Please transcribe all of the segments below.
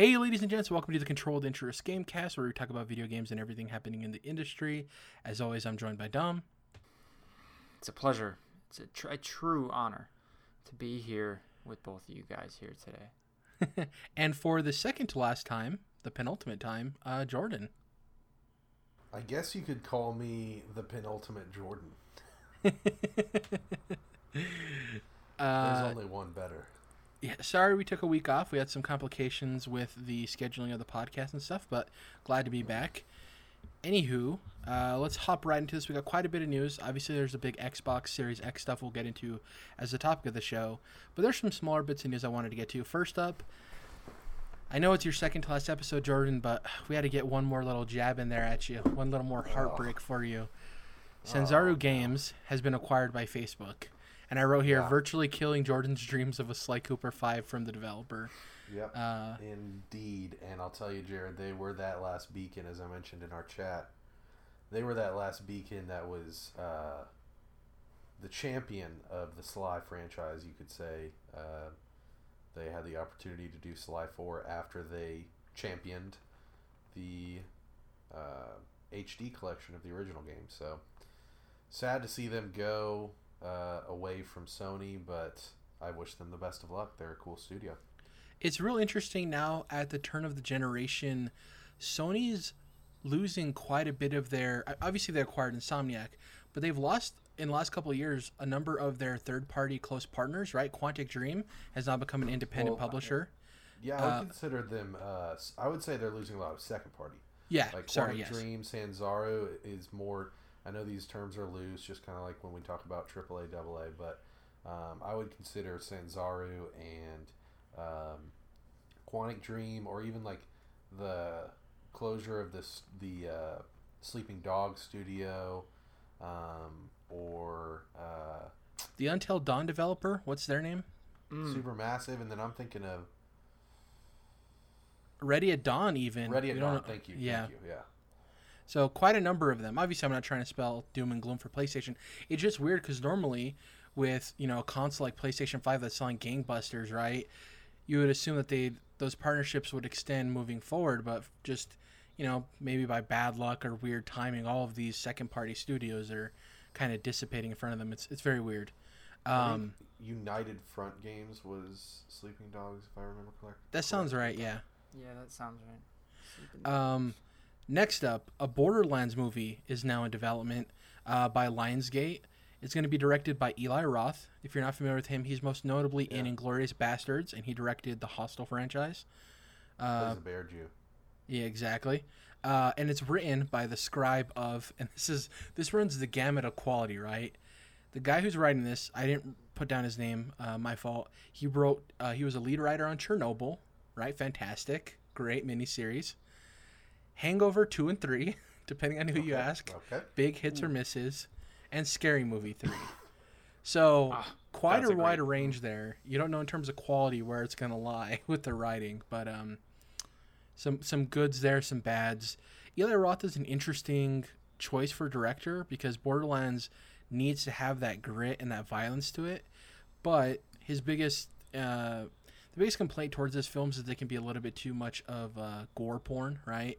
Hey, ladies and gents, welcome to the Controlled Interest Gamecast, where we talk about video games and everything happening in the industry. As always, I'm joined by Dom. It's a pleasure. It's a, tr- a true honor to be here with both of you guys here today. and for the second to last time, the penultimate time, uh, Jordan. I guess you could call me the penultimate Jordan. There's Uh, only one better. Yeah, sorry we took a week off. We had some complications with the scheduling of the podcast and stuff, but glad to be back. Anywho, uh, let's hop right into this. We got quite a bit of news. Obviously, there's a big Xbox Series X stuff we'll get into as the topic of the show, but there's some smaller bits of news I wanted to get to. First up, I know it's your second to last episode, Jordan, but we had to get one more little jab in there at you, one little more heartbreak for you. Sanzaru Games has been acquired by Facebook. And I wrote here, Yeah. virtually killing Jordan's dreams of a Sly Cooper 5 from the developer. Yep. Uh, Indeed. And I'll tell you, Jared, they were that last beacon, as I mentioned in our chat. They were that last beacon that was uh, the champion of the Sly franchise, you could say. Uh, they had the opportunity to do Sly 4 after they championed the uh, HD collection of the original game. So sad to see them go uh, away from Sony, but I wish them the best of luck. They're a cool studio. it's real interesting now at the turn of the generation. Sony's losing quite a bit of their. Obviously, they acquired Insomniac, but they've lost in the last couple of years a number of their third-party close partners. Right, Quantic Dream has now become an independent Well, publisher. Yeah, I would Uh, consider them. Uh, I would say they're losing a lot of second party. Yeah, Like sorry, Quantic yes. Dream, Sanzaru is more. I know these terms are loose, just kind of like when we talk about AAA, AA, but um, I would consider Sanzaru and um, Quantic Dream, or even like the closure of this the uh, Sleeping Dog Studio, um, or uh, The Until Dawn developer, what's their name? Mm. Supermassive, and then I'm thinking of Ready at Dawn, even. Ready at We Dawn. Thank you. Yeah. Thank you. Yeah. So quite a number of them. Obviously, I'm not trying to spell doom and gloom for PlayStation. It's just weird because normally, with you know a console like PlayStation Five that's selling gangbusters, right? You would assume that they those partnerships would extend moving forward, but just you know maybe by bad luck or weird timing, all of these second party studios are kind of dissipating in front of them. It's it's very weird. Um, United Front Games was Sleeping Dogs, if I remember correctly. that sounds right. Yeah. Yeah, that sounds right. Sleeping Um, next up, a Borderlands movie is now in development uh, by Lionsgate. It's going to be directed by Eli Roth. If you're not familiar with him, he's most notably in Inglourious Basterds, and he directed the Hostel franchise. Uh, a bear Jew. yeah, exactly. Uh, and it's written by the scribe of, and this is this runs the gamut of quality, right? The guy who's writing this, I didn't put down his name, uh, my fault. He wrote, uh, he was a lead writer on Chernobyl, right? Fantastic, great miniseries. Hangover two and three, depending on who you ask. Okay. Big hits or misses, and Scary Movie three. So Ah, quite a a wide great- range there. You don't know in terms of quality where it's gonna lie with the writing, but um, some some goods there, some bads. Eli Roth is an interesting choice for director because Borderlands needs to have that grit and that violence to it, but his biggest uh, the biggest complaint towards this film is that they can be a little bit too much of uh, gore porn, right?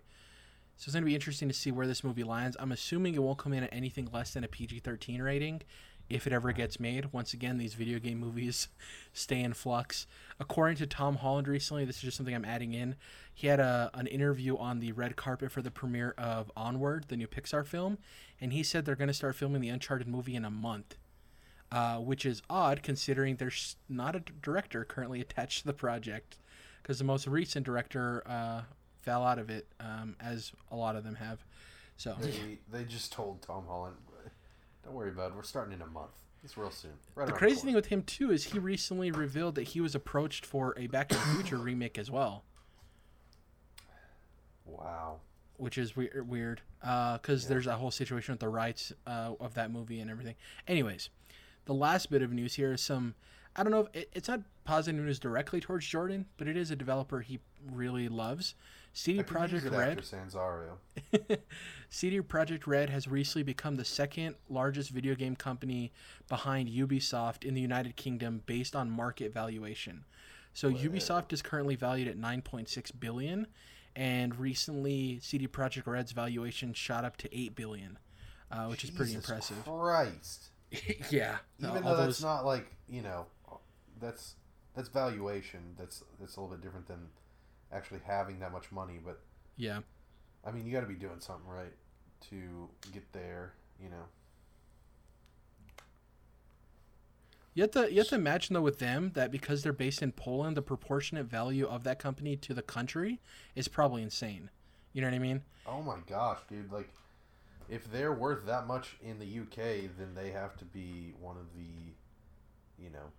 So it's going to be interesting to see where this movie lands. I'm assuming it won't come in at anything less than a PG-13 rating if it ever gets made. Once again, these video game movies stay in flux. According to Tom Holland recently, this is just something I'm adding in. He had a an interview on the red carpet for the premiere of Onward, the new Pixar film, and he said they're going to start filming the Uncharted movie in a month. Uh, which is odd considering there's not a director currently attached to the project because the most recent director uh, fell out of it, um, as a lot of them have. So They they just told Tom Holland, "Don't worry, bud. We're starting in a month. It's real soon." Right the crazy corner." thing with him too is he recently revealed that he was approached for a Back to the Future remake as well, Wow. which is weird. Weird, because Yeah. there's a whole situation with the rights uh, of that movie and everything. Anyways, the last bit of news here is some. I don't know if it, it's not positive news directly towards Jordan, but it is a developer he really loves. CD Projekt Red. Sanzaru. CD Projekt Red has recently become the second largest video game company behind Ubisoft in the United Kingdom based on market valuation. So Ubisoft is currently valued at 9.6 billion, and recently CD Projekt Red's valuation shot up to 8 billion, uh, which is pretty Jesus impressive. Christ. yeah, Even all though that's those- not like you know, that's that's valuation. That's that's a little bit different than actually having that much money. But yeah. I mean, you got to be doing something right to get there. You know. You have to you have to imagine though with them that because they're based in Poland, the proportionate value of that company to the country is probably insane. You know what I mean? Oh my gosh, dude! Like, if they're worth that much in the UK, then they have to be one of the, you know,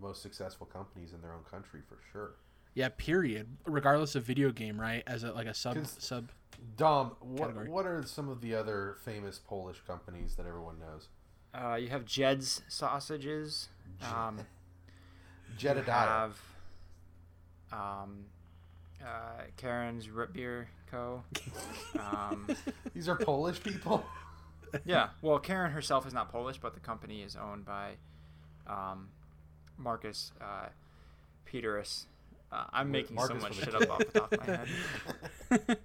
most successful companies in their own country for sure. Yeah, period. Regardless of video game, right? As a like a sub sub. Dom, what Category. what are some of the other famous Polish companies that everyone knows? Uh, you have Jed's sausages. Um, you Jedediah. have um, uh, Karen's Root Beer Co. Um, These are Polish people. yeah, well, Karen herself is not Polish, but the company is owned by um, Marcus uh, Peterus. Uh, I'm Wait, making Marcus so much shit up off the top of my head.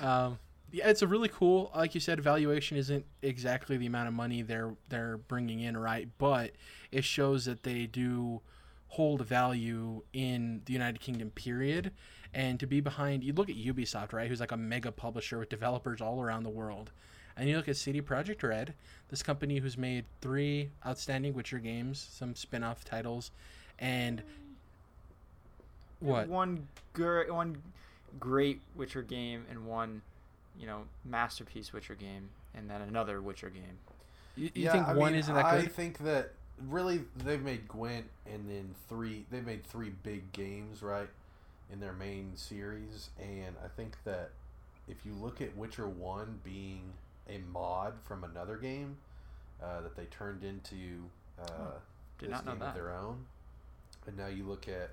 um, yeah, it's a really cool. Like you said, valuation isn't exactly the amount of money they're they're bringing in, right? But it shows that they do hold value in the United Kingdom. Period. And to be behind, you look at Ubisoft, right? Who's like a mega publisher with developers all around the world. And you look at CD Projekt Red, this company who's made three outstanding Witcher games, some spin-off titles, and what? One gr- one great Witcher game and one, you know, masterpiece Witcher game, and then another Witcher game. You, you yeah, think I one mean, isn't that good? I think that really they've made Gwent and then three. They've made three big games right in their main series, and I think that if you look at Witcher One being a mod from another game uh, that they turned into uh, Oh, Did this not know game that. of their own, and now you look at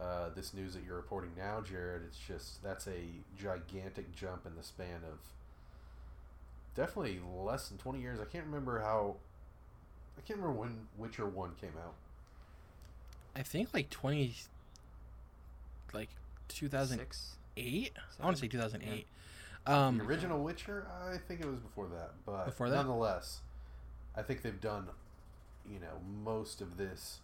uh, this news that you're reporting now, Jared. It's just that's a gigantic jump in the span of definitely less than 20 years. I can't remember how. I can't remember when Witcher One came out. I think like twenty, like 2008? I want to say Seven? two thousand eight. Um, the original Witcher, I think it was before that, but Before that? nonetheless, I think they've done, you know, most of this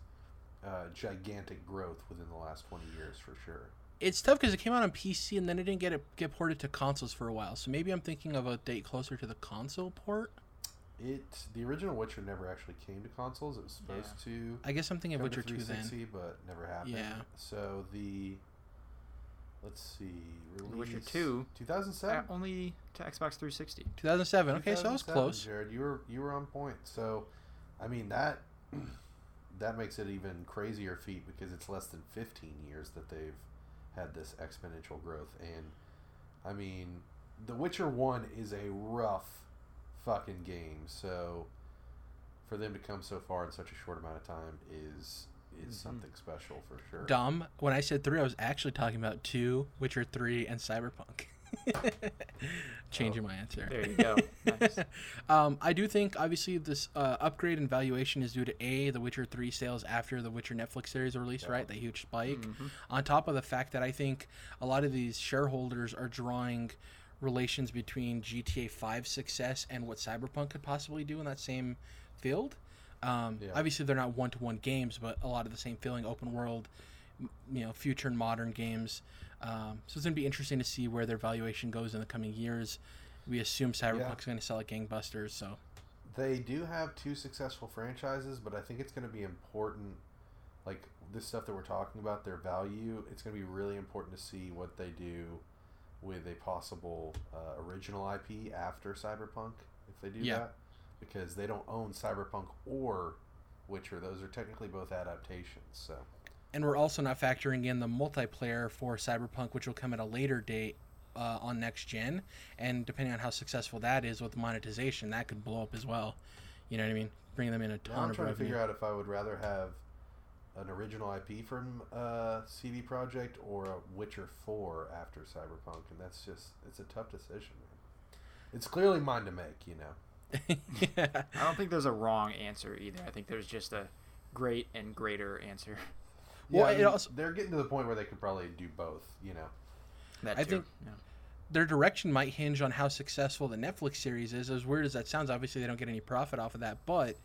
uh, gigantic growth within the last 20 years for sure. it's tough because it came out on PC and then it didn't get it get ported to consoles for a while. So maybe I'm thinking of a date closer to the console port. It the original Witcher never actually came to consoles. It was supposed to. I guess I'm thinking of Witcher two then. but never happened. Yeah. So the let's see, release Witcher 2, 2007. Uh, only to Xbox 360. 2007. Okay, so I was close. Jared. You were you were on point. So, I mean that that makes it even crazier feat because it's less than 15 years that they've had this exponential growth, and I mean, The Witcher One is a rough fucking game. So, for them to come so far in such a short amount of time is is Mhm. something special for sure. Dumb. When I said three, I was actually talking about two, Witcher three, and Cyberpunk. Changing my answer. There you go. Nice. um, I do think obviously this uh, upgrade in valuation is due to a the Witcher three sales after the Witcher Netflix series released, Yeah. right? The huge spike. Mhm. On top of the fact that I think a lot of these shareholders are drawing relations between GTA 5 success and what Cyberpunk could possibly do in that same field. Um, Yeah. Obviously, they're not one-to-one games, but a lot of the same feeling, open world, you know, future and modern games. Um, so it's going to be interesting to see where their valuation goes in the coming years. We assume Cyberpunk's going to sell at gangbusters, so They do have two successful franchises, but I think it's going to be important. Like this stuff that we're talking about, their value, it's going to be really important to see what they do with a possible uh, original IP after Cyberpunk, if they do Yeah. that. Because they don't own Cyberpunk or Witcher. Those are technically both adaptations. So, and we're also not factoring in the multiplayer for Cyberpunk, which will come at a later date uh, on next gen. And depending on how successful that is with monetization, that could blow up as well. You know what I mean? Bring them in a ton. now ton I'm of trying to figure out if I would rather have an original IP from uh, CD Projekt or a Witcher 4 after Cyberpunk, and that's just it's a tough decision, man. It's clearly mine to make, you know. yeah. I don't think there's a wrong answer either. I think there's just a great and greater answer. Yeah, Well, I it mean, also- they're getting to the point where they could probably do both. You know. That I think- yeah. their direction might hinge on how successful the Netflix series is. As weird as that sounds, obviously they don't get any profit off of that. But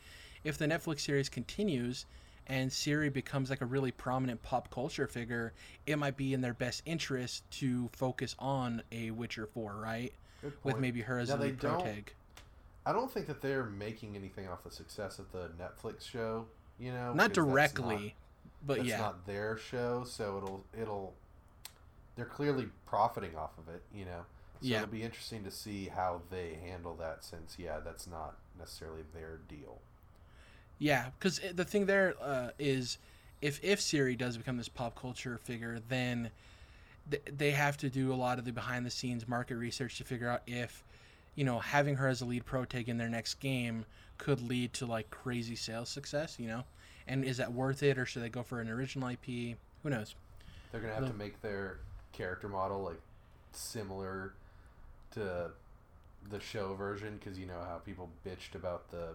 if the Netflix series continues and Ciri becomes like a really prominent pop culture figure, it might be in their best interest to focus on a Witcher 4, right? Good With maybe her as Now, a they lead pro. I don't think that they're making anything off the success of the Netflix show. You know, Not because that's directly, but that's yeah. not their show, so it'll it'll they're clearly profiting off of it, you know. So Yeah. it'll be interesting to see how they handle that since yeah, that's not necessarily their deal. Yeah, because the thing there uh, is, if if Ciri does become this pop culture figure, then th- they have to do a lot of the behind the scenes market research to figure out if, you know, having her as a lead pro tag in their next game could lead to like crazy sales success. You know, and is that worth it, or should they go for an original IP? Who knows? They're gonna have to make their character model like similar to the show version because you know how people bitched about the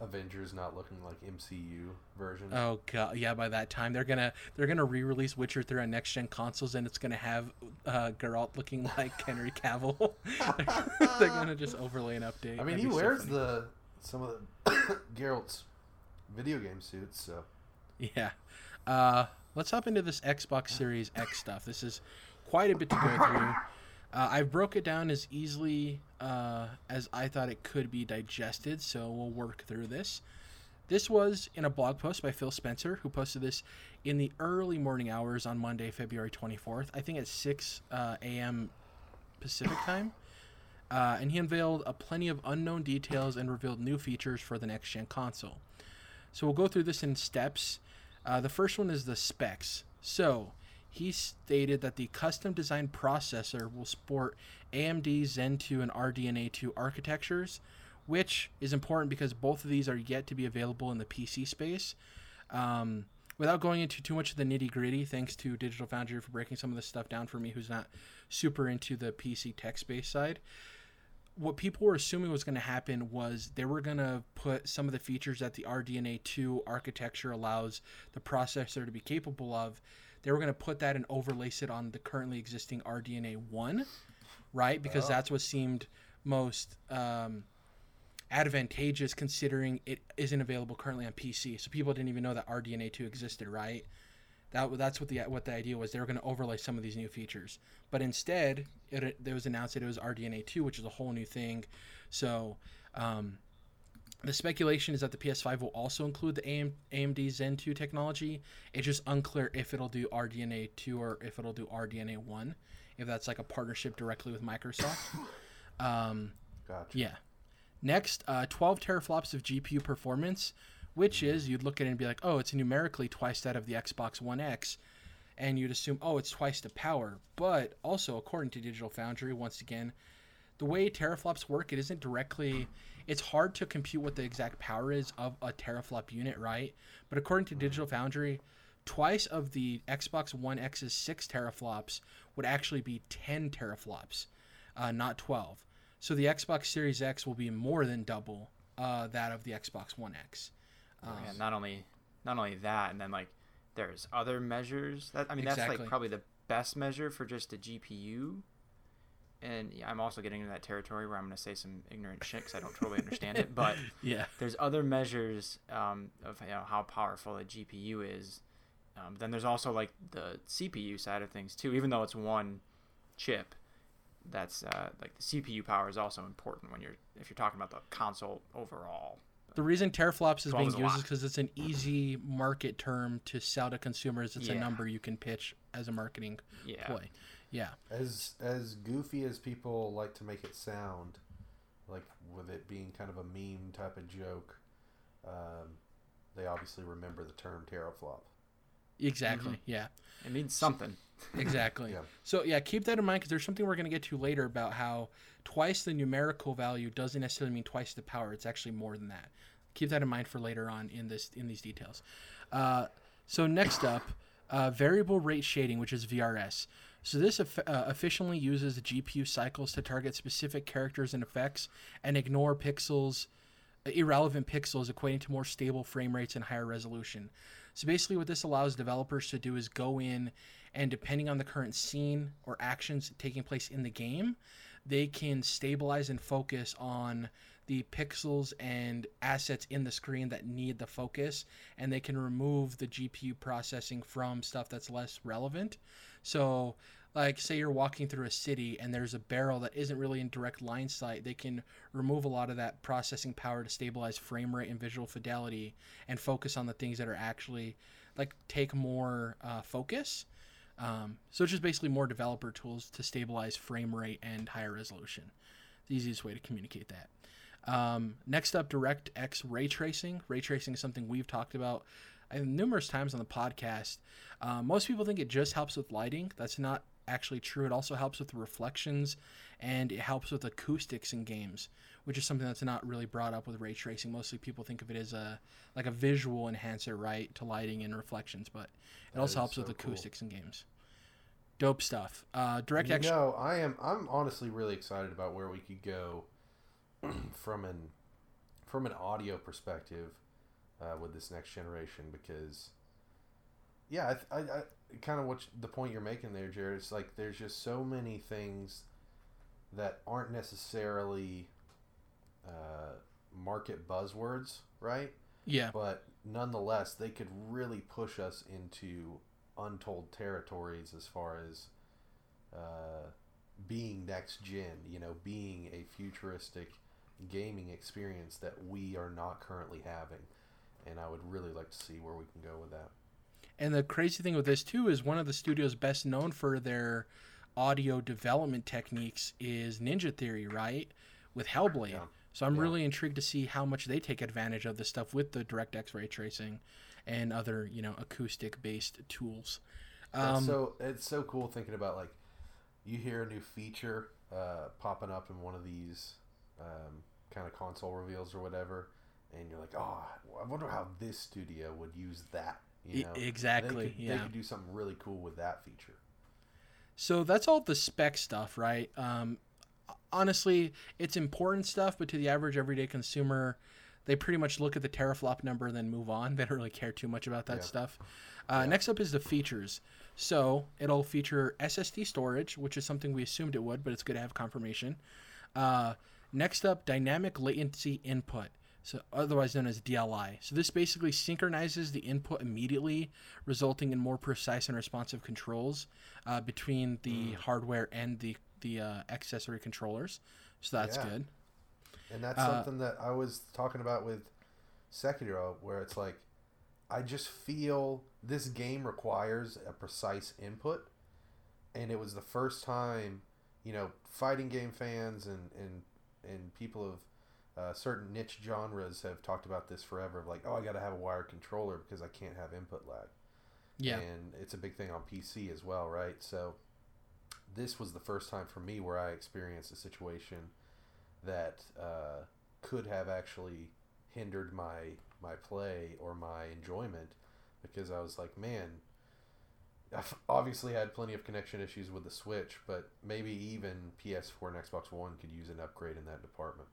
Avengers not looking like MCU version. Oh god, yeah. By that time, they're gonna they're gonna re-release Witcher 3 on next gen consoles, and it's gonna have uh, Geralt looking like Henry Cavill. they're gonna just overlay an update. I mean, That'd he be so wears the some of the Geralt's video game suits, so Yeah. Uh, let's hop into this Xbox Series X stuff. This is quite a bit to go through. Uh, I broke it down as easily uh, as I thought it could be digested, so we'll work through this. This was in a blog post by Phil Spencer, who posted this in the early morning hours on Monday, February 24th. I think at 6 uh, a.m. Pacific time. Uh, and he unveiled a plenty of unknown details and revealed new features for the next gen console. So we'll go through this in steps. Uh, the first one is the specs. So he stated that the custom designed processor will sport AMD Zen 2 and RDNA 2 architectures, which is important because both of these are yet to be available in the PC space. Um, without going into too much of the nitty gritty, thanks to Digital Foundry for breaking some of this stuff down for me, who's not super into the PC tech space side what people were assuming was going to happen was they were going to put some of the features that the RDNA 2 architecture allows the processor to be capable of. They were going to put that and overlace it on the currently existing RDNA 1, right? Because Oh. that's what seemed most um, advantageous considering it isn't available currently on PC. So people didn't even know that RDNA 2 existed, right? That that's what the what the idea was. They were going to overlay some of these new features, but instead, it, it was announced that it was RDNA two, which is a whole new thing. So, um, the speculation is that the PS5 will also include the AM, AMD Zen 2 technology. It's just unclear if it'll do RDNA 2 or if it'll do RDNA 1, if that's like a partnership directly with Microsoft. Um, gotcha. yeah. Next, uh, 12 teraflops of GPU performance, which is you'd look at it and be like, oh, it's numerically twice that of the Xbox One X, and you'd assume, oh, it's twice the power. But also, according to Digital Foundry, once again, the way teraflops work, it isn't directly. It's hard to compute what the exact power is of a teraflop unit, right? But according to Digital Foundry, twice of the Xbox One X's six teraflops would actually be 10 teraflops, uh, not 12. So the Xbox Series X will be more than double uh, that of the Xbox One X. Um, yeah, not only not only that, and then like there's other measures that I mean that's like probably the best measure for just a GPU. And yeah, I'm also getting into that territory where I'm going to say some ignorant shit because I don't totally understand it. But yeah, there's other measures um, of you know how powerful a GPU is. Um, then there's also like the CPU side of things too. Even though it's one chip, that's uh, like the CPU power is also important when you're if you're talking about the console overall. The reason teraflops is being is used is because it's an easy market term to sell to consumers. It's a number you can pitch as a marketing Yeah. ploy. Yeah. As as goofy as people like to make it sound, like with it being kind of a meme type of joke, um, they obviously remember the term teraflop. Exactly. Mm-hmm. Yeah. It means something. Exactly. Yeah. So yeah, keep that in mind because there's something we're going to get to later about how twice the numerical value doesn't necessarily mean twice the power. It's actually more than that. Keep that in mind for later on in this in these details. Uh, so next up, uh, variable rate shading, which is VRS. So this eff- uh, efficiently uses GPU cycles to target specific characters and effects and ignore pixels, irrelevant pixels, equating to more stable frame rates and higher resolution. So basically, what this allows developers to do is go in and depending on the current scene or actions taking place in the game, they can stabilize and focus on the pixels and assets in the screen that need the focus, and they can remove the GPU processing from stuff that's less relevant. So, like, say you're walking through a city and there's a barrel that isn't really in direct line sight, they can remove a lot of that processing power to stabilize frame rate and visual fidelity and focus on the things that are actually like take more uh, focus. Um, so it's just basically more developer tools to stabilize frame rate and higher resolution. The easiest way to communicate that. Um, next up, DirectX ray tracing. Ray tracing is something we've talked about numerous times on the podcast. Uh, most people think it just helps with lighting. That's not actually true. It also helps with reflections and it helps with acoustics in games, which is something that's not really brought up with ray tracing. Mostly people think of it as a like a visual enhancer, right, to lighting and reflections, but it That also helps so with cool. acoustics in games. Dope stuff. Uh, You DirectX. know, I am. I'm honestly really excited about where we could go from an from an audio perspective uh, with this next generation because, yeah, I, I, I kind of what the point you're making there, Jared. It's like there's just so many things that aren't necessarily uh, market buzzwords, right? Yeah. but nonetheless, they could really push us into untold territories as far as uh, being next gen. You know, being a futuristic gaming experience that we are not currently having, and I would really like to see where we can go with that. And the crazy thing with this too is one of the studios best known for their audio development techniques is Ninja Theory, right? With Hellblade. Yeah. So I'm Yeah. really intrigued to see how much they take advantage of this stuff with the DirectX ray tracing and other, you know, acoustic based tools. Um, so it's so cool thinking about like you hear a new feature uh, popping up in one of these um, kind of console reveals or whatever, and you're like, oh, I wonder how this studio would use that. You know, exactly, They could, yeah. they could do something really cool with that feature. So that's all the spec stuff, right? Um, honestly, it's important stuff, but to the average everyday consumer, they pretty much look at the teraflop number and then move on. They don't really care too much about that Yeah. stuff. Uh, Next up is the features. So it'll feature SSD storage, which is something we assumed it would, but it's good to have confirmation. Uh, next up, dynamic latency input. So otherwise known as DLI. So this basically synchronizes the input immediately, resulting in more precise and responsive controls uh, between the hardware and the the uh, accessory controllers. So that's Yeah. good. And that's Uh, something that I was talking about with Sekiro, where it's like, I just feel this game requires a precise input, and it was the first time, you know, fighting game fans and and and people of uh, certain niche genres have talked about this forever. Of like, oh, I got to have a wired controller because I can't have input lag. Yeah. And it's a big thing on PC as well, right? So this was the first time for me where I experienced a situation that uh, could have actually hindered my my play or my enjoyment because I was like, man, I've obviously had plenty of connection issues with the Switch, but maybe even PS4 and Xbox One could use an upgrade in that department.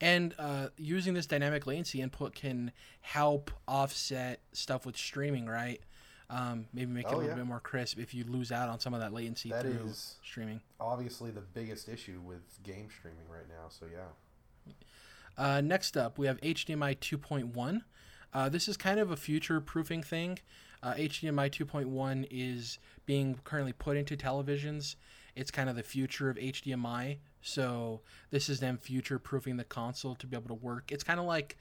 And uh, using this dynamic latency input can help offset stuff with streaming, right? Um, maybe make it Oh, a little yeah. bit more crisp if you lose out on some of that latency That through is- streaming. Obviously, the biggest issue with game streaming right now. So yeah, Uh, next up, we have HDMI 2.1. Uh, this is kind of a future proofing thing. Uh, HDMI 2.1 is being currently put into televisions. It's kind of the future of HDMI. So this is them future proofing the console to be able to work. It's kind of like,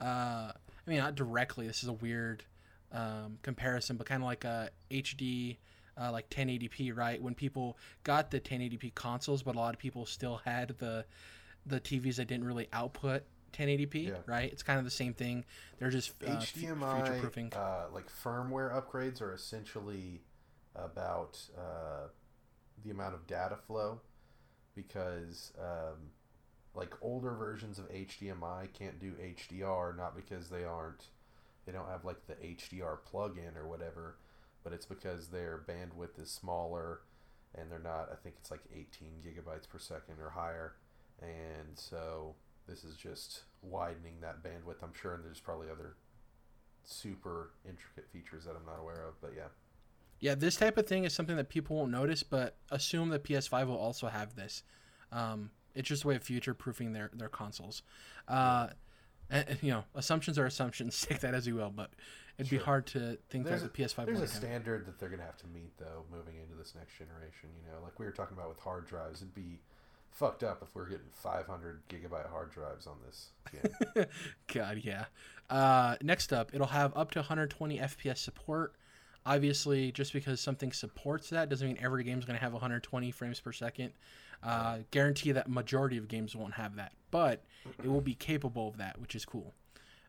uh, I mean, not directly. This is a weird um, comparison, but kind of like a HD, uh, like 1080p, right? When people got the 1080p consoles, but a lot of people still had the the TVs that didn't really output 1080p, Yeah. right? It's kind of the same thing. They're just uh, HDMI future-proofing. uh, like firmware upgrades are essentially about uh, the amount of data flow because um, like older versions of HDMI can't do HDR not because they aren't they don't have like the HDR plug-in or whatever but it's because their bandwidth is smaller and they're not I think it's like 18 gigabytes per second or higher and so this is just widening that bandwidth I'm sure and there's probably other super intricate features that I'm not aware of. But yeah, Yeah, this type of thing is something that people won't notice, but assume that PS5 will also have this. Um, it's just a way of future proofing their their consoles. Uh, and, you know, assumptions are assumptions. Take that as you will, but it'd be hard to think There's that the PS5 there's a won't have it. standard that they're gonna have to meet though, moving into this next generation. You know, like we were talking about with hard drives, it'd be fucked up if we're getting 500 gigabyte hard drives on this game. God, yeah. Uh, next up, it'll have up to 120 FPS support. Obviously, just because something supports that doesn't mean every game's going to have 120 frames per second. Uh, guarantee that majority of games won't have that, but it will be capable of that, which is cool.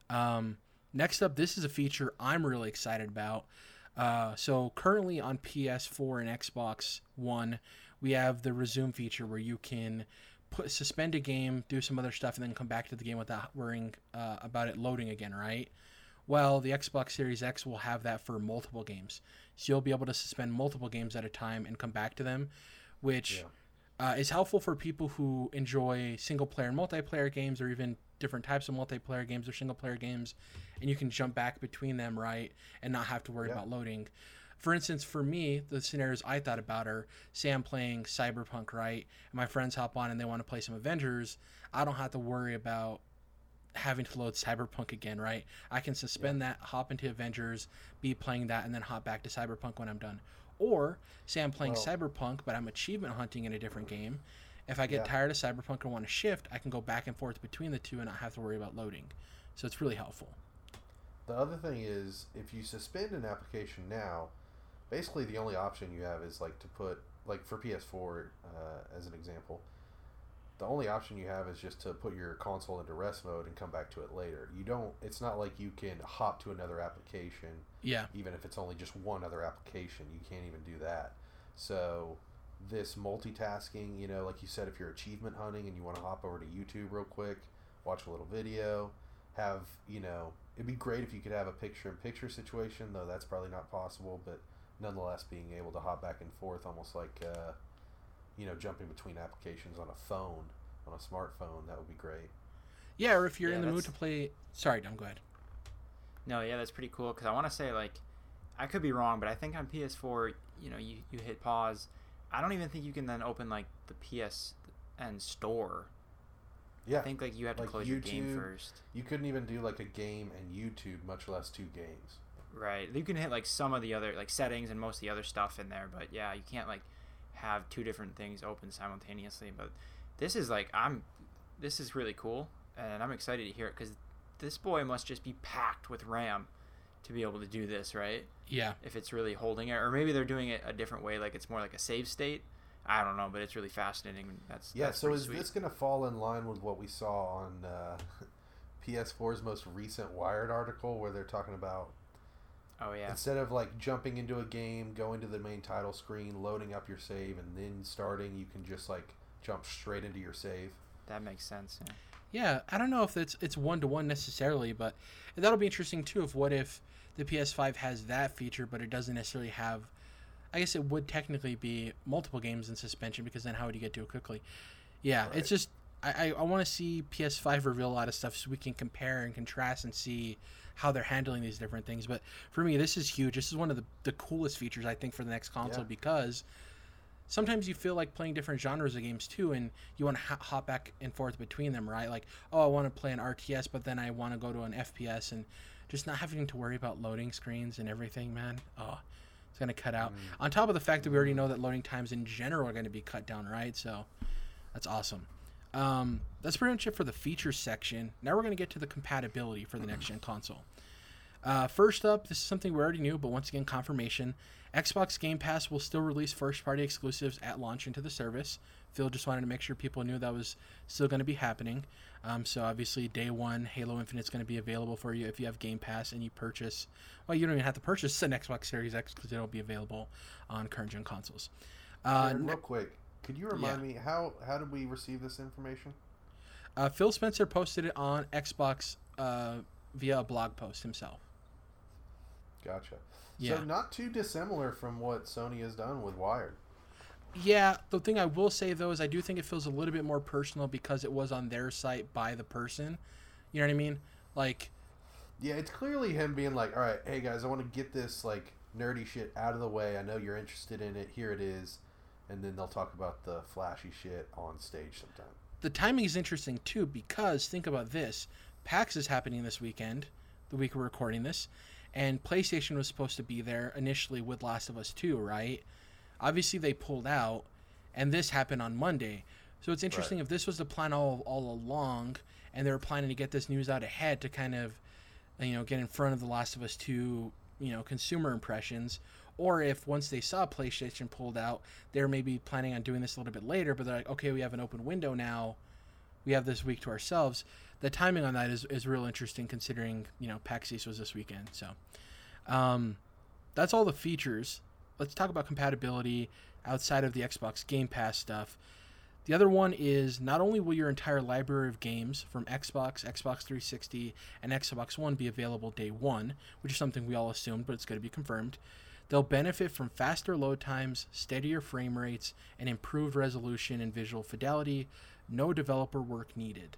Um, next up, this is a feature I'm really excited about. Uh, so currently on PS4 and Xbox One, we have the resume feature where you can put suspend a game, do some other stuff, and then come back to the game without worrying uh, about it loading again, right? Well, the Xbox Series X will have that for multiple games, so you'll be able to suspend multiple games at a time and come back to them, which uh, is helpful for people who enjoy single player and multiplayer games, or even different types of multiplayer games or single player games, and you can jump back between them, right, and not have to worry Yeah. about loading. For instance, for me, the scenarios I thought about are say I'm playing Cyberpunk, right? And my friends hop on and they want to play some Avengers. I don't have to worry about having to load Cyberpunk again, right? I can suspend that, hop into Avengers, be playing that, and then hop back to Cyberpunk when I'm done. Or say I'm playing Well- Cyberpunk, but I'm achievement hunting in a different game. If I get Yeah. tired of Cyberpunk and want to shift, I can go back and forth between the two and not have to worry about loading. So it's really helpful. The other thing is, if you suspend an application now, basically the only option you have is like to put, like for PS4 uh, as an example, the only option you have is just to put your console into rest mode and come back to it later. You don't. It's not like you can hop to another application, Yeah. even if it's only just one other application. You can't even do that. So this multitasking, you know, like you said, if you're achievement hunting and you want to hop over to YouTube real quick, watch a little video, have you know, it'd be great if you could have a picture-in-picture situation, though that's probably not possible. But nonetheless, being able to hop back and forth, almost like uh, you know, jumping between applications on a phone, on a smartphone, that would be great. Yeah, or if you're Yeah, in the mood to play. Sorry, Dom, go ahead. No, yeah, that's pretty cool because I want to say like, I could be wrong, but I think on PS4, you know, you, you hit pause. I don't even think you can then open like the PSN store. Yeah, I think like you have to like close your game first. you couldn't even do like a game and YouTube, much less two games. Right. You can hit like some of the other like settings and most of the other stuff in there, but yeah, you can't like have two different things open simultaneously. But this is like I'm this is really cool and I'm excited to hear it cuz this boy must just be packed with RAM to be able to do this, right? Yeah. If it's really holding it or maybe they're doing it a different way like it's more like a save state. I don't know, but it's really fascinating. That's Yeah, that's so pretty is sweet. this going to fall in line with what we saw on uh, PS4's most recent Wired article where they're talking about Oh yeah. instead of like jumping into a game, going to the main title screen, loading up your save, and then starting, you can just like jump straight into your save? That makes sense. Yeah. Yeah, I don't know if it's it's one to one necessarily, but that'll be interesting too. If what if the PS5 has that feature, but it doesn't necessarily have. I guess it would technically be multiple games in suspension because then how would you get to it quickly? Yeah, Right. it's just I, I, I want to see PS5 reveal a lot of stuff so we can compare and contrast and see how they're handling these different things. But for me, this is huge. This is one of the, the coolest features I think for the next console Yeah. because sometimes you feel like playing different genres of games too, and you want to ha- hop back and forth between them, right? Like, oh, I want to play an RTS, but then I want to go to an FPS, and just not having to worry about loading screens and everything, man. Oh, it's gonna cut out. Mm. On top of the fact that we already mm. know that loading times in general are going to be cut down, right? So that's awesome. Um, that's pretty much it for the features section. Now we're going to get to the compatibility for the next gen console. Uh, first up, this is something we already knew, but once again, confirmation. Xbox Game Pass will still release first party exclusives at launch into the service. Phil just wanted to make sure people knew that was still going to be happening. Um, so, obviously, day one, Halo Infinite is going to be available for you if you have Game Pass and you purchase. Well, you don't even have to purchase an Xbox Series X because it'll be available on current gen consoles. Uh, real quick, could you remind me how how did we receive this information? uh, Phil Spencer posted it on Xbox uh, via a blog post himself. Gotcha. Yeah. So not too dissimilar from what Sony has done with Wired. Yeah, the thing I will say though is I do think it feels a little bit more personal because it was on their site by the person. You know what I mean? Like Yeah, it's clearly him being like, "All right, hey guys, I want to get this like nerdy shit out of the way. I know you're interested in it. Here it is." And then they'll talk about the flashy shit on stage sometime. The timing is interesting too because think about this: PAX is happening this weekend, the week we're recording this, and PlayStation was supposed to be there initially with Last of Us 2, right? Obviously, they pulled out, and this happened on Monday. So it's interesting Right. if this was the plan all all along, and they were planning to get this news out ahead to kind of, you know, get in front of the Last of Us 2, you know, consumer impressions, or if once they saw PlayStation pulled out, they're maybe planning on doing this a little bit later, but they're like, okay, we have an open window now, we have this week to ourselves. The timing on that is, is real interesting considering, you know, PAX East was this weekend. So um, that's all the features. Let's talk about compatibility outside of the Xbox Game Pass stuff. The other one is not only will your entire library of games from Xbox, Xbox 360, and Xbox One be available day one, which is something we all assumed, but it's going to be confirmed. They'll benefit from faster load times, steadier frame rates, and improved resolution and visual fidelity. No developer work needed.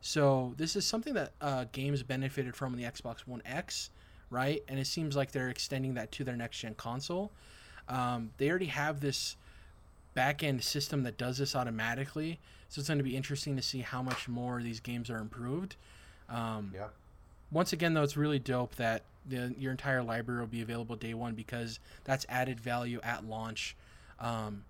So this is something that uh, games benefited from in the Xbox One X, right? And it seems like they're extending that to their next gen console. Um, they already have this back end system that does this automatically, so it's going to be interesting to see how much more these games are improved. Um, Yeah. once again, though, it's really dope that the, your entire library will be available day one because that's added value at launch. Um,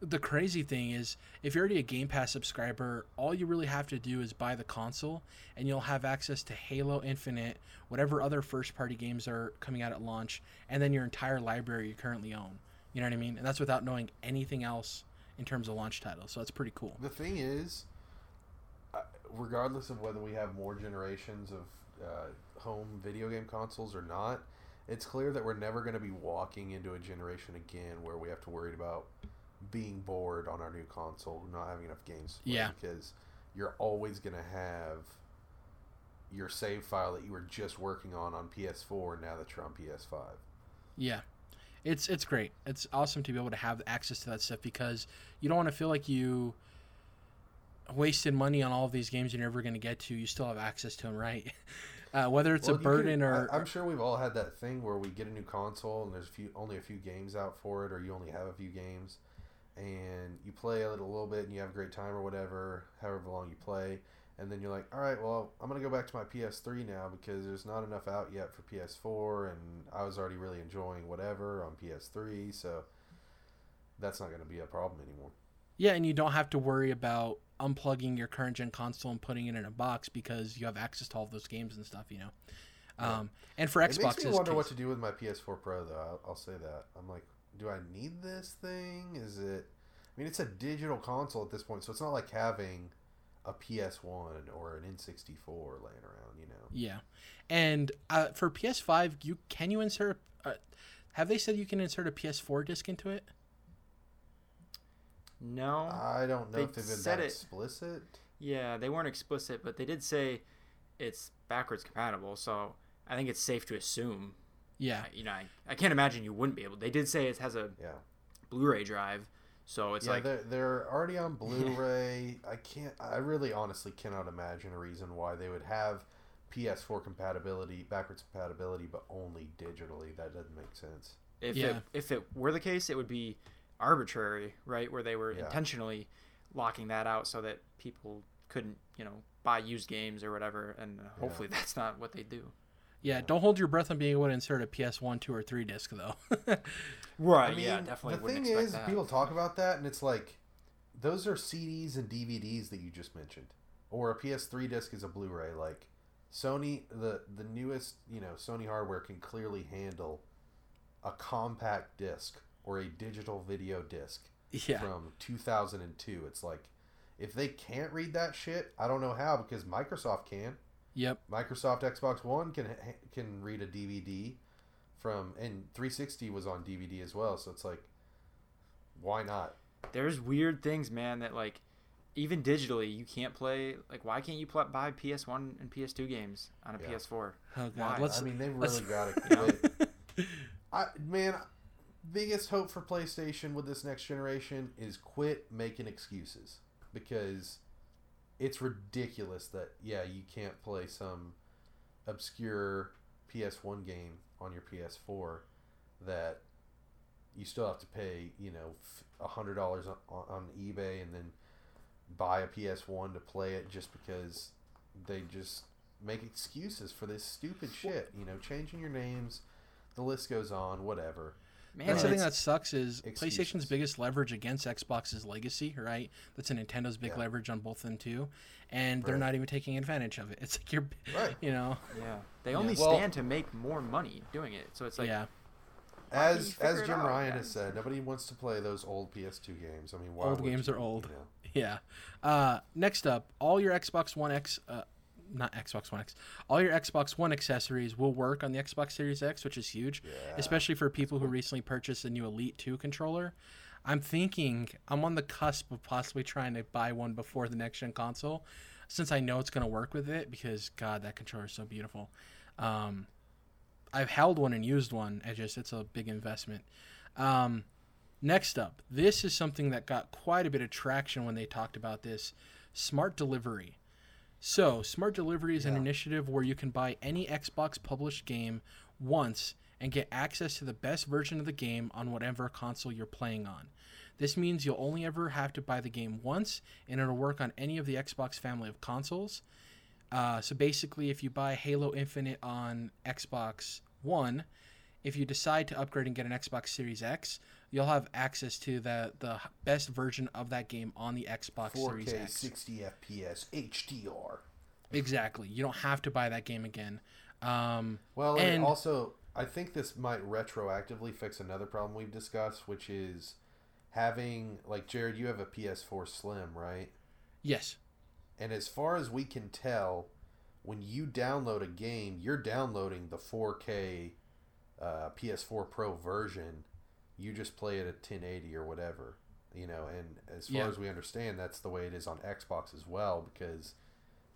the crazy thing is, if you're already a Game Pass subscriber, all you really have to do is buy the console, and you'll have access to Halo Infinite, whatever other first party games are coming out at launch, and then your entire library you currently own. You know what I mean? And that's without knowing anything else in terms of launch titles. So that's pretty cool. The thing is, uh, regardless of whether we have more generations of uh, home video game consoles or not, it's clear that we're never going to be walking into a generation again where we have to worry about being bored on our new console, not having enough games. To play, Yeah. Because you're always going to have your save file that you were just working on on PS4 now that you're on PS5. Yeah. It's it's great. It's awesome to be able to have access to that stuff because you don't want to feel like you wasted money on all of these games you're never going to get to. You still have access to them, right? Uh, whether it's Well, a you can- burden or I, am sure we've all had that thing where we get a new console and there's a few only a few games out for it, or you only have a few games, and you play it a little bit and you have a great time or whatever, however long you play, and then you're like, all right, well, I'm gonna go back to my PS3 now because there's not enough out yet for PS4, and I was already really enjoying whatever on PS3, so that's not gonna be a problem anymore. Yeah, and you don't have to worry about unplugging your current gen console and putting it in a box because you have access to all of those games and stuff. You know. Um, and for It Xbox, makes me wonder what to do with my PS4 Pro, though. I'll, I'll say that. I'm like, do I need this thing? Is it? I mean, it's a digital console at this point, so it's not like having a PS1 or an N64 laying around. You know? Yeah, and uh, for PS5, you can you insert? Uh, have they said you can insert a PS4 disc into it? No. I don't know They if they've been said that it- explicit. Yeah, they weren't explicit, but they did say it's backwards compatible. So I think it's safe to assume. Yeah, You know, I, I can't imagine you wouldn't be able. They did say it has a Yeah. Blu-ray drive, so it's yeah, like they're, they're already on Blu-ray. I can't. I really, honestly, cannot imagine a reason why they would have PS4 compatibility, backwards compatibility, but only digitally. That doesn't make sense. if Yeah. it if it were the case, it would be arbitrary, right? Where they were Yeah. intentionally locking that out so that people couldn't, you know, buy used games or whatever. And hopefully that's not what they do. yeah. Don't hold your breath on being able to insert a PS1, two, or three disc though. Right. I mean, yeah, definitely. The thing is, that. people talk about that, and it's like those are CDs and DVDs that you just mentioned, or a PS3 disc is a Blu-ray. Like Sony, the the newest, you know, Sony hardware can clearly handle a compact disc or a digital video disc yeah, from 2002. It's like if they can't read that shit, I don't know how because Microsoft can. yep, Microsoft Xbox One can can read a DVD from and 360 was on DVD as well, so it's like why not? There's weird things, man. That like, even digitally, you can't play. Like, why can't you pl- buy PS1 and PS2 games on a Yeah. PS4? Oh god, Why? let's I mean, they really got to. I man, biggest hope for PlayStation with this next generation is quit making excuses because it's ridiculous that yeah, you can't play some obscure PS1 game on your PS4 that you still have to pay, you know, a hundred dollars on, on eBay and then buy a PS1 to play it just because they just make excuses for this stupid shit. You know, changing your names, the list goes on, whatever. Man, That's the thing that sucks is Excuses. PlayStation's biggest leverage against Xbox's legacy, right? That's a Nintendo's big Yeah. leverage on both of them too, and they're not even taking advantage of it. It's like you're, Right. you know, yeah, they only Well- stand to make more money doing it. So it's like, yeah. As as Jim out, Ryan guys? has said, nobody wants to play those old PS2 games. I mean, why Old would games you, are old. You know? Yeah. Uh, next up, all your Xbox One X, uh, not Xbox One X, all your Xbox One accessories will work on the Xbox Series X, which is huge, Yeah. especially for people who recently purchased the new Elite 2 controller. I'm thinking I'm on the cusp of possibly trying to buy one before the next gen console, since I know it's going to work with it. Because God, that controller is so beautiful. Um, I've held one and used one. I just it's a big investment. Um, next up, this is something that got quite a bit of traction when they talked about this: smart delivery. So, smart delivery is an initiative where you can buy any Xbox published game once and get access to the best version of the game on whatever console you're playing on. This means you'll only ever have to buy the game once, and it'll work on any of the Xbox family of consoles. Uh, so basically, if you buy Halo Infinite on Xbox One, if you decide to upgrade and get an Xbox Series X, you'll have access to the the best version of that game on the Xbox Series 4K, X. 60 FPS, HDR. Exactly. You don't have to buy that game again. Um, Well, and, And- also, I think this might retroactively fix another problem we've discussed, which is having like Jared. You have a PS4 Slim, right? yes. And as far as we can tell, when you download a game, you're downloading the 4K uh, PS4 Pro version. You just play it at 1080 or whatever, you know. And as far Yeah. as we understand, that's the way it is on Xbox as well because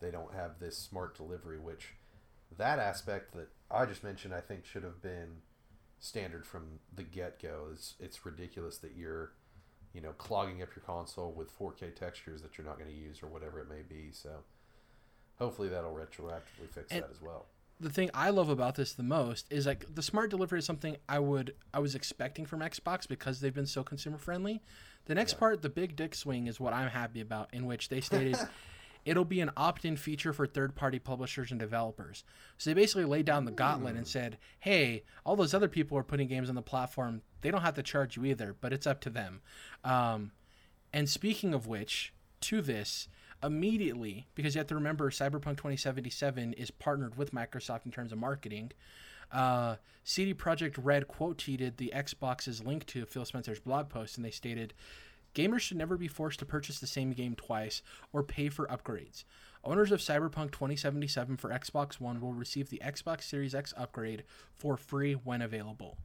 they don't have this smart delivery. Which that aspect that I just mentioned, I think should have been standard from the get go. It's it's ridiculous that you're you know, clogging up your console with 4K textures that you're not going to use or whatever it may be. So hopefully that'll retroactively fix And- that as well. The thing I love about this the most is like the smart delivery is something I would I was expecting from Xbox because they've been so consumer friendly. The next Yeah. part, the big dick swing, is what I'm happy about, in which they stated it'll be an opt-in feature for third-party publishers and developers. So they basically laid down the gauntlet and said, "Hey, all those other people are putting games on the platform. They don't have to charge you either, but it's up to them." Um, and speaking of which, to this, immediately, because you have to remember Cyberpunk 2077 is partnered with Microsoft in terms of marketing, uh, CD Projekt Red quote tweeted the Xbox's link to Phil Spencer's blog post, and they stated, Gamers should never be forced to purchase the same game twice or pay for upgrades. Owners of Cyberpunk 2077 for Xbox One will receive the Xbox Series X upgrade for free when available.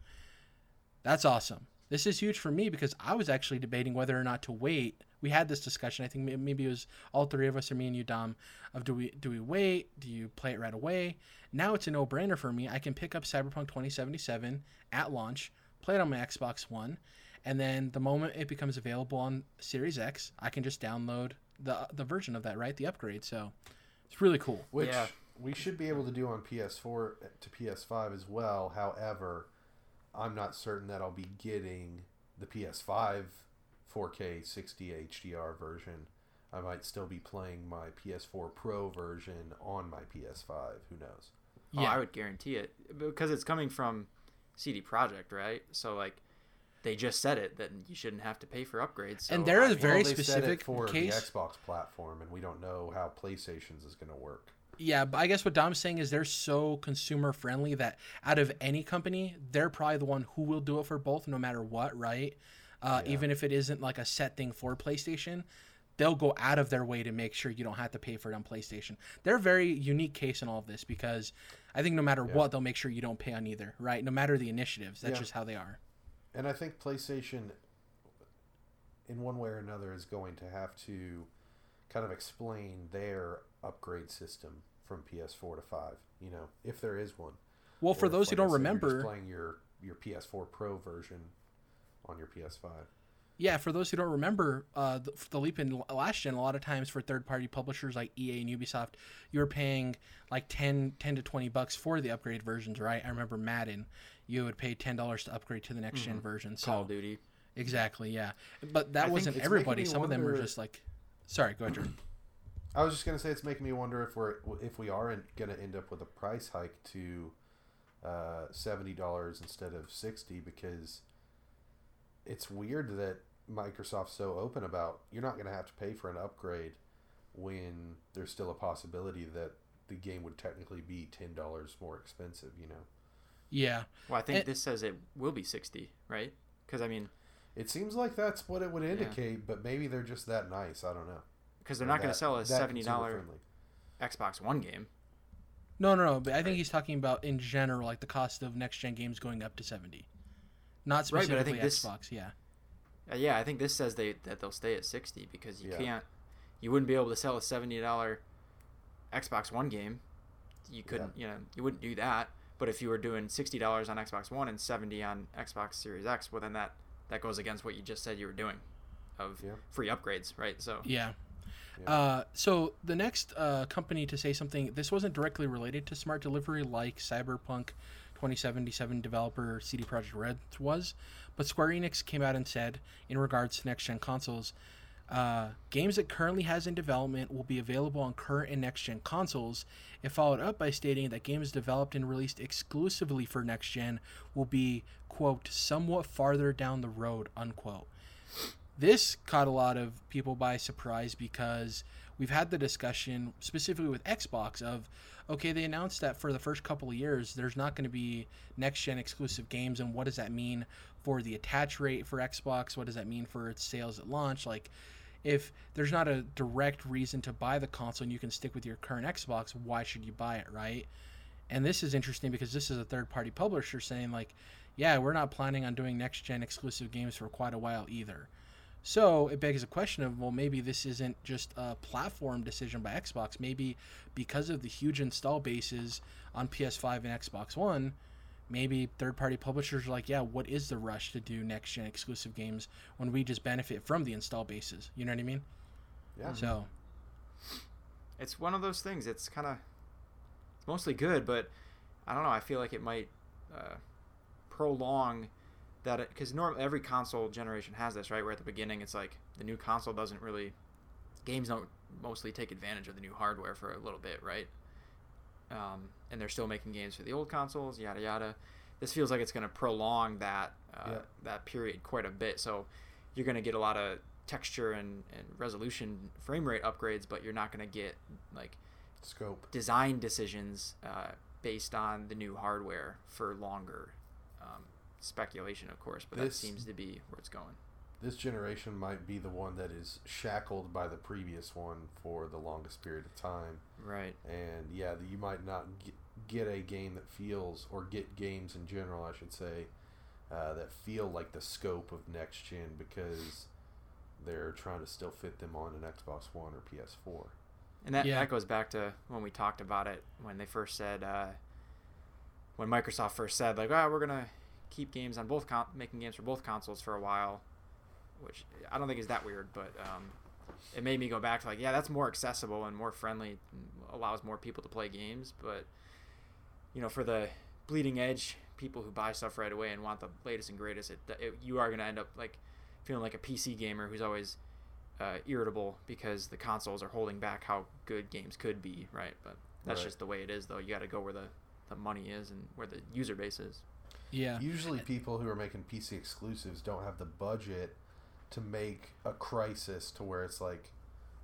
That's awesome. This is huge for me because I was actually debating whether or not to wait. We had this discussion. I think maybe it was all three of us, or me and you, Dom, of do we do we wait? Do you play it right away? Now it's a no-brainer for me. I can pick up Cyberpunk 2077 at launch, play it on my Xbox One, and then the moment it becomes available on Series X, I can just download the the version of that, right? The upgrade. So it's really cool. Which Yeah. we should be able to do on PS4 to PS5 as well. However, I'm not certain that I'll be getting the PS5 4K 60 HDR version. I might still be playing my PS4 Pro version on my PS5. Who knows? Oh, Yeah. I would guarantee it because it's coming from CD Projekt, right? So like, they just said it that you shouldn't have to pay for upgrades. So And there is I mean, very they said it specific for case- the Xbox platform, and we don't know how PlayStation's is going to work. Yeah, but I guess what Dom's saying is they're so consumer friendly that out of any company, they're probably the one who will do it for both, no matter what, right? Uh, Yeah. Even if it isn't like a set thing for PlayStation, they'll go out of their way to make sure you don't have to pay for it on PlayStation. They're a very unique case in all of this because I think no matter Yeah. what, they'll make sure you don't pay on either, right? No matter the initiatives, that's Yeah. just how they are. And I think PlayStation, in one way or another, is going to have to kind of explain their upgrade system from PS4 to 5. You know, if there is one. Well, for Or if, those who like don't said, you're just remember, playing your your PS4 Pro version on your PS5. Yeah, for those who don't remember, uh, the, the leap in last gen, a lot of times for third party publishers like EA and Ubisoft, you were paying like 10, 10 to 20 bucks for the upgrade versions, right? I remember Madden, you would pay $10 to upgrade to the next gen version. So, Call of Duty. exactly, yeah. But that think wasn't everybody. making me Some of them were just like, sorry, go ahead, Jordan. I was just gonna say it's making me wonder if we're if we are in- gonna end up with a price hike to uh, seventy dollars instead of sixty because it's weird that Microsoft's so open about you're not gonna have to pay for an upgrade when there's still a possibility that the game would technically be ten dollars more expensive. You know, Yeah. Well, I think And- this says it will be 60, right? Because I mean, it seems like that's what it would indicate, but maybe they're just that nice. I don't know. because they're Or not going to sell a seventy dollar. Xbox One game. No, no, no. But I think he's talking about in general, like the cost of next gen games going up to 70. Not Right, but I specifically think this- Xbox, yeah. Uh, yeah, I think this says they that they'll stay at 60 because you Yeah. can't, you wouldn't be able to sell a seventy dollar Xbox One game. You couldn't, you know, you wouldn't do that. But if you were doing sixty dollars on Xbox One and seventy on Xbox Series X, well then that that goes against what you just said you were doing, of Yeah. free upgrades, right? So Yeah. Yeah. Uh, so the next uh, company to say something, this wasn't directly related to smart delivery like Cyberpunk 2077 developer CD Projekt Red was, but Square Enix came out and said, in regards to next gen consoles, uh, games it currently has in development will be available on current and next gen consoles. It followed up by stating that games developed and released exclusively for next gen will be, quote, somewhat farther down the road, unquote this caught a lot of people by surprise because we've had the discussion specifically with Xbox of okay they announced that for the first couple of years there's not going to be next gen exclusive games and what does that mean for the attach rate for Xbox? What does that mean for its sales at launch? Like if there's not a direct reason to buy the console and you can stick with your current Xbox why should you buy it right? And this is interesting because this is a third party publisher saying like yeah we're not planning on doing next gen exclusive games for quite a while either so it begs the question of well, maybe this isn't just a platform decision by Xbox. Maybe because of the huge install bases on PS5 and Xbox One, maybe third party publishers are like, yeah, what is the rush to do next gen exclusive games when we just benefit from the install bases? You know what I mean? Yeah. So it's one of those things. It's kind of it's mostly good, but I don't know. I feel like it might uh, prolong that because normally every console generation has this, right? Where at the beginning it's like the new console doesn't really games don't mostly take advantage of the new hardware for a little bit, right? Um, and they're still making games for the old consoles, yada yada. This feels like it's going to prolong that uh, Yeah. that period quite a bit. So you're going to get a lot of texture and, and resolution frame rate upgrades, but you're not going to get like Scope. design decisions uh, based on the new hardware for longer. Speculation, of course, but that This- seems to be where it's going. This generation might be the one that is shackled by the previous one for the longest period of time. Right. And yeah, you might not get, get a game that feels, or get games in general, I should say, uh, that feel like the scope of next gen because they're trying to still fit them on an Xbox One or PS4. And that, Yeah. that goes back to when we talked about it when they first said, uh, when Microsoft first said, like, oh, we're going to keep games on both, con- making games for both consoles for a while, which I don't think is that weird, but um, it made me go back to, like, yeah, that's more accessible and more friendly, and allows more people to play games. But, you know, for the bleeding edge people who buy stuff right away and want the latest and greatest, it, it you are going to end up, like, feeling like a PC gamer who's always uh, irritable because the consoles are holding back how good games could be, right? But that's Right. just the way it is, though. You got to go where the, the money is and where the user base is. Yeah, Usually, people who are making PC exclusives don't have the budget to make a Crysis to where it's like,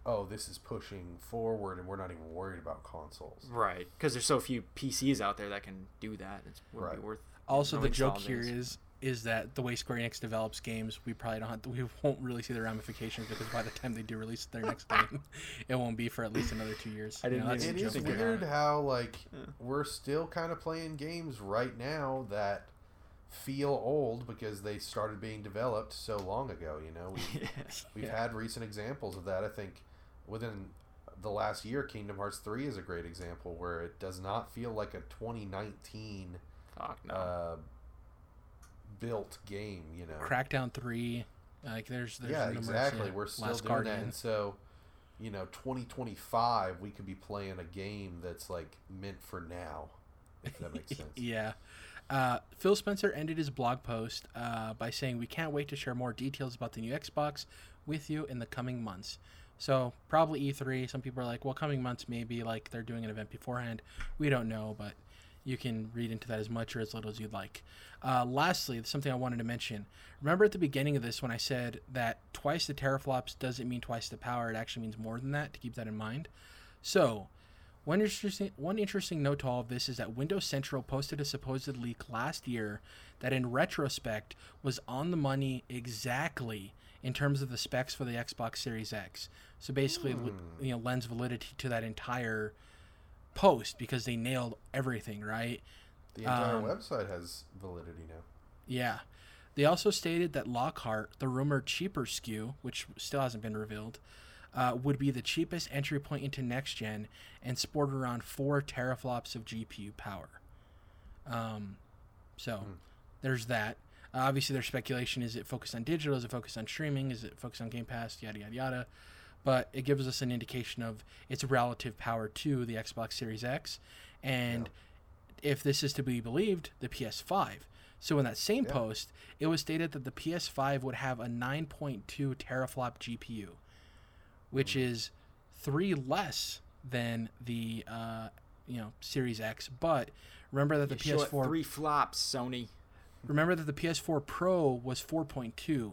oh, this is pushing forward, and we're not even worried about consoles. Right. Because there's so few PCs out there that can do that. It's wouldn't Right. be worth Also, the joke install here is is that the way Square Enix develops games, we probably don't have we won't really see the ramifications because by the time they do release their next game, it won't be for at least another two years. I didn't that's even the It is joke think weird how like Yeah. we're still kind of playing games right now that feel old because they started being developed so long ago. You know, we've, we've Yeah. had recent examples of that. I think within the last year, Kingdom Hearts three is a great example where it does not feel like a 2019 Fuck no. uh, built game. You know, Crackdown three. Like there's, there's yeah, exactly. We're still Last doing Guardian. that, and so you know, 2025, we could be playing a game that's like meant for now. If that makes sense. Yeah. Uh, Phil Spencer ended his blog post uh, by saying, We can't wait to share more details about the new Xbox with you in the coming months. So, probably E3. Some people are like, Well, coming months, maybe like they're doing an event beforehand. We don't know, but you can read into that as much or as little as you'd like. Uh, lastly, something I wanted to mention. Remember at the beginning of this when I said that twice the teraflops doesn't mean twice the power, it actually means more than that, to keep that in mind. So, one interesting one interesting note to all of this is that Windows Central posted a supposed leak last year that in retrospect was on the money exactly in terms of the specs for the Xbox Series X. So basically, l- you know, lends validity to that entire post because they nailed everything, right? The entire Um, website has validity now. Yeah. They also stated that Lockhart, the rumored cheaper SKU, which still hasn't been revealed, uh, would be the cheapest entry point into next gen and sport around four teraflops of GPU power. Um, so there's that. Uh, obviously, there's speculation: is it focused on digital? Is it focused on streaming? Is it focused on Game Pass? Yada yada yada. But it gives us an indication of its relative power to the Xbox Series X, and if this is to be believed, the PS5. So in that same Yeah. post, it was stated that the PS5 would have a 9.2 teraflop GPU, which is three less than the uh, you know Series X. But remember that the You show it PS4 three flops, Sony. remember that the PS4 Pro was 4.2,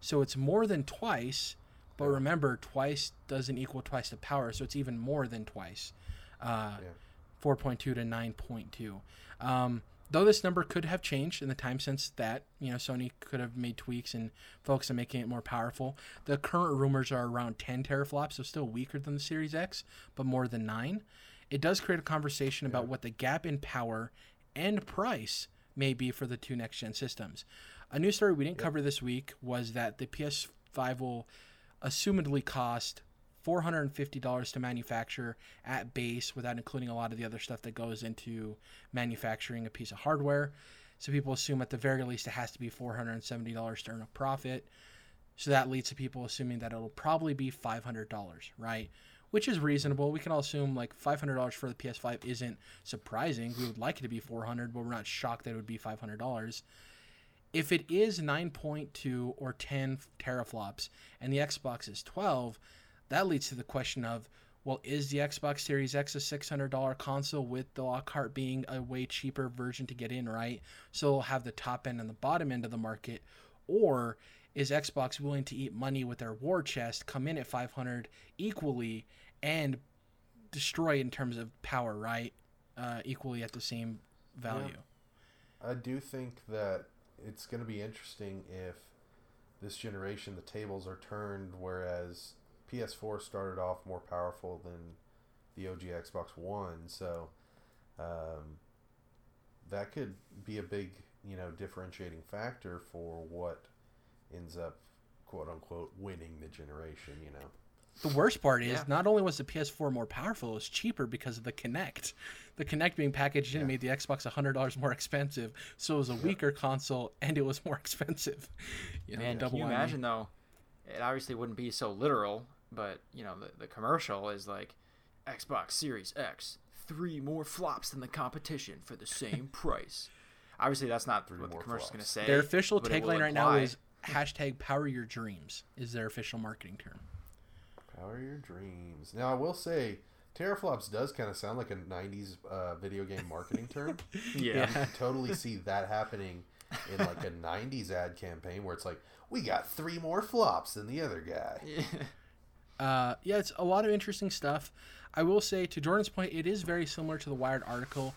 so it's more than twice. But remember, twice doesn't equal twice the power, so it's even more than twice. Uh, Yeah. 4.2 to 9.2. Um, though this number could have changed in the time since that, you know, Sony could have made tweaks and focused on making it more powerful. The current rumors are around 10 teraflops, so still weaker than the Series X, but more than 9. It does create a conversation about what the gap in power and price may be for the two next gen systems. A new story we didn't cover this week was that the PS5 will assumedly cost $450 to manufacture at base without including a lot of the other stuff that goes into manufacturing a piece of hardware. So people assume at the very least it has to be $470 to earn a profit. So that leads to people assuming that it'll probably be $500, right? Which is reasonable. We can all assume like $500 for the PS5 isn't surprising. We would like it to be 400, but we're not shocked that it would be $500 if it is 9.2 or 10 teraflops and the Xbox is 12, that leads to the question of well, is the Xbox Series X a $600 console with the Lockhart being a way cheaper version to get in, right? So it'll have the top end and the bottom end of the market. Or is Xbox willing to eat money with their war chest, come in at 500 equally, and destroy in terms of power, right? Uh, equally at the same value. I do think that it's going to be interesting if this generation the tables are turned, whereas PS4 started off more powerful than the OG Xbox One, so um, that could be a big, you know, differentiating factor for what ends up, quote unquote, winning the generation. You know, The worst part is Yeah. not only was the PS4 more powerful, it was cheaper because of the Kinect. The Kinect being packaged in Yeah. made the Xbox $100 more expensive, so it was a weaker console and it was more expensive. You know, Man, double can you imagine though? It obviously wouldn't be so literal, but you know the, the commercial is like Xbox Series X, three more flops than the competition for the same price. Obviously, that's not three what the commercial is going to say. Their official but it will tagline right now is hashtag power your dreams is their official marketing term. power your dreams. Now, I will say, teraflops does kind of sound like a '90s uh, video game marketing term. yeah. I totally see that happening in like a 90s ad campaign where it's like we got three more flops than the other guy Uh, yeah, it's a lot of interesting stuff. I will say, to Jordan's point, it is very similar to the Wired article,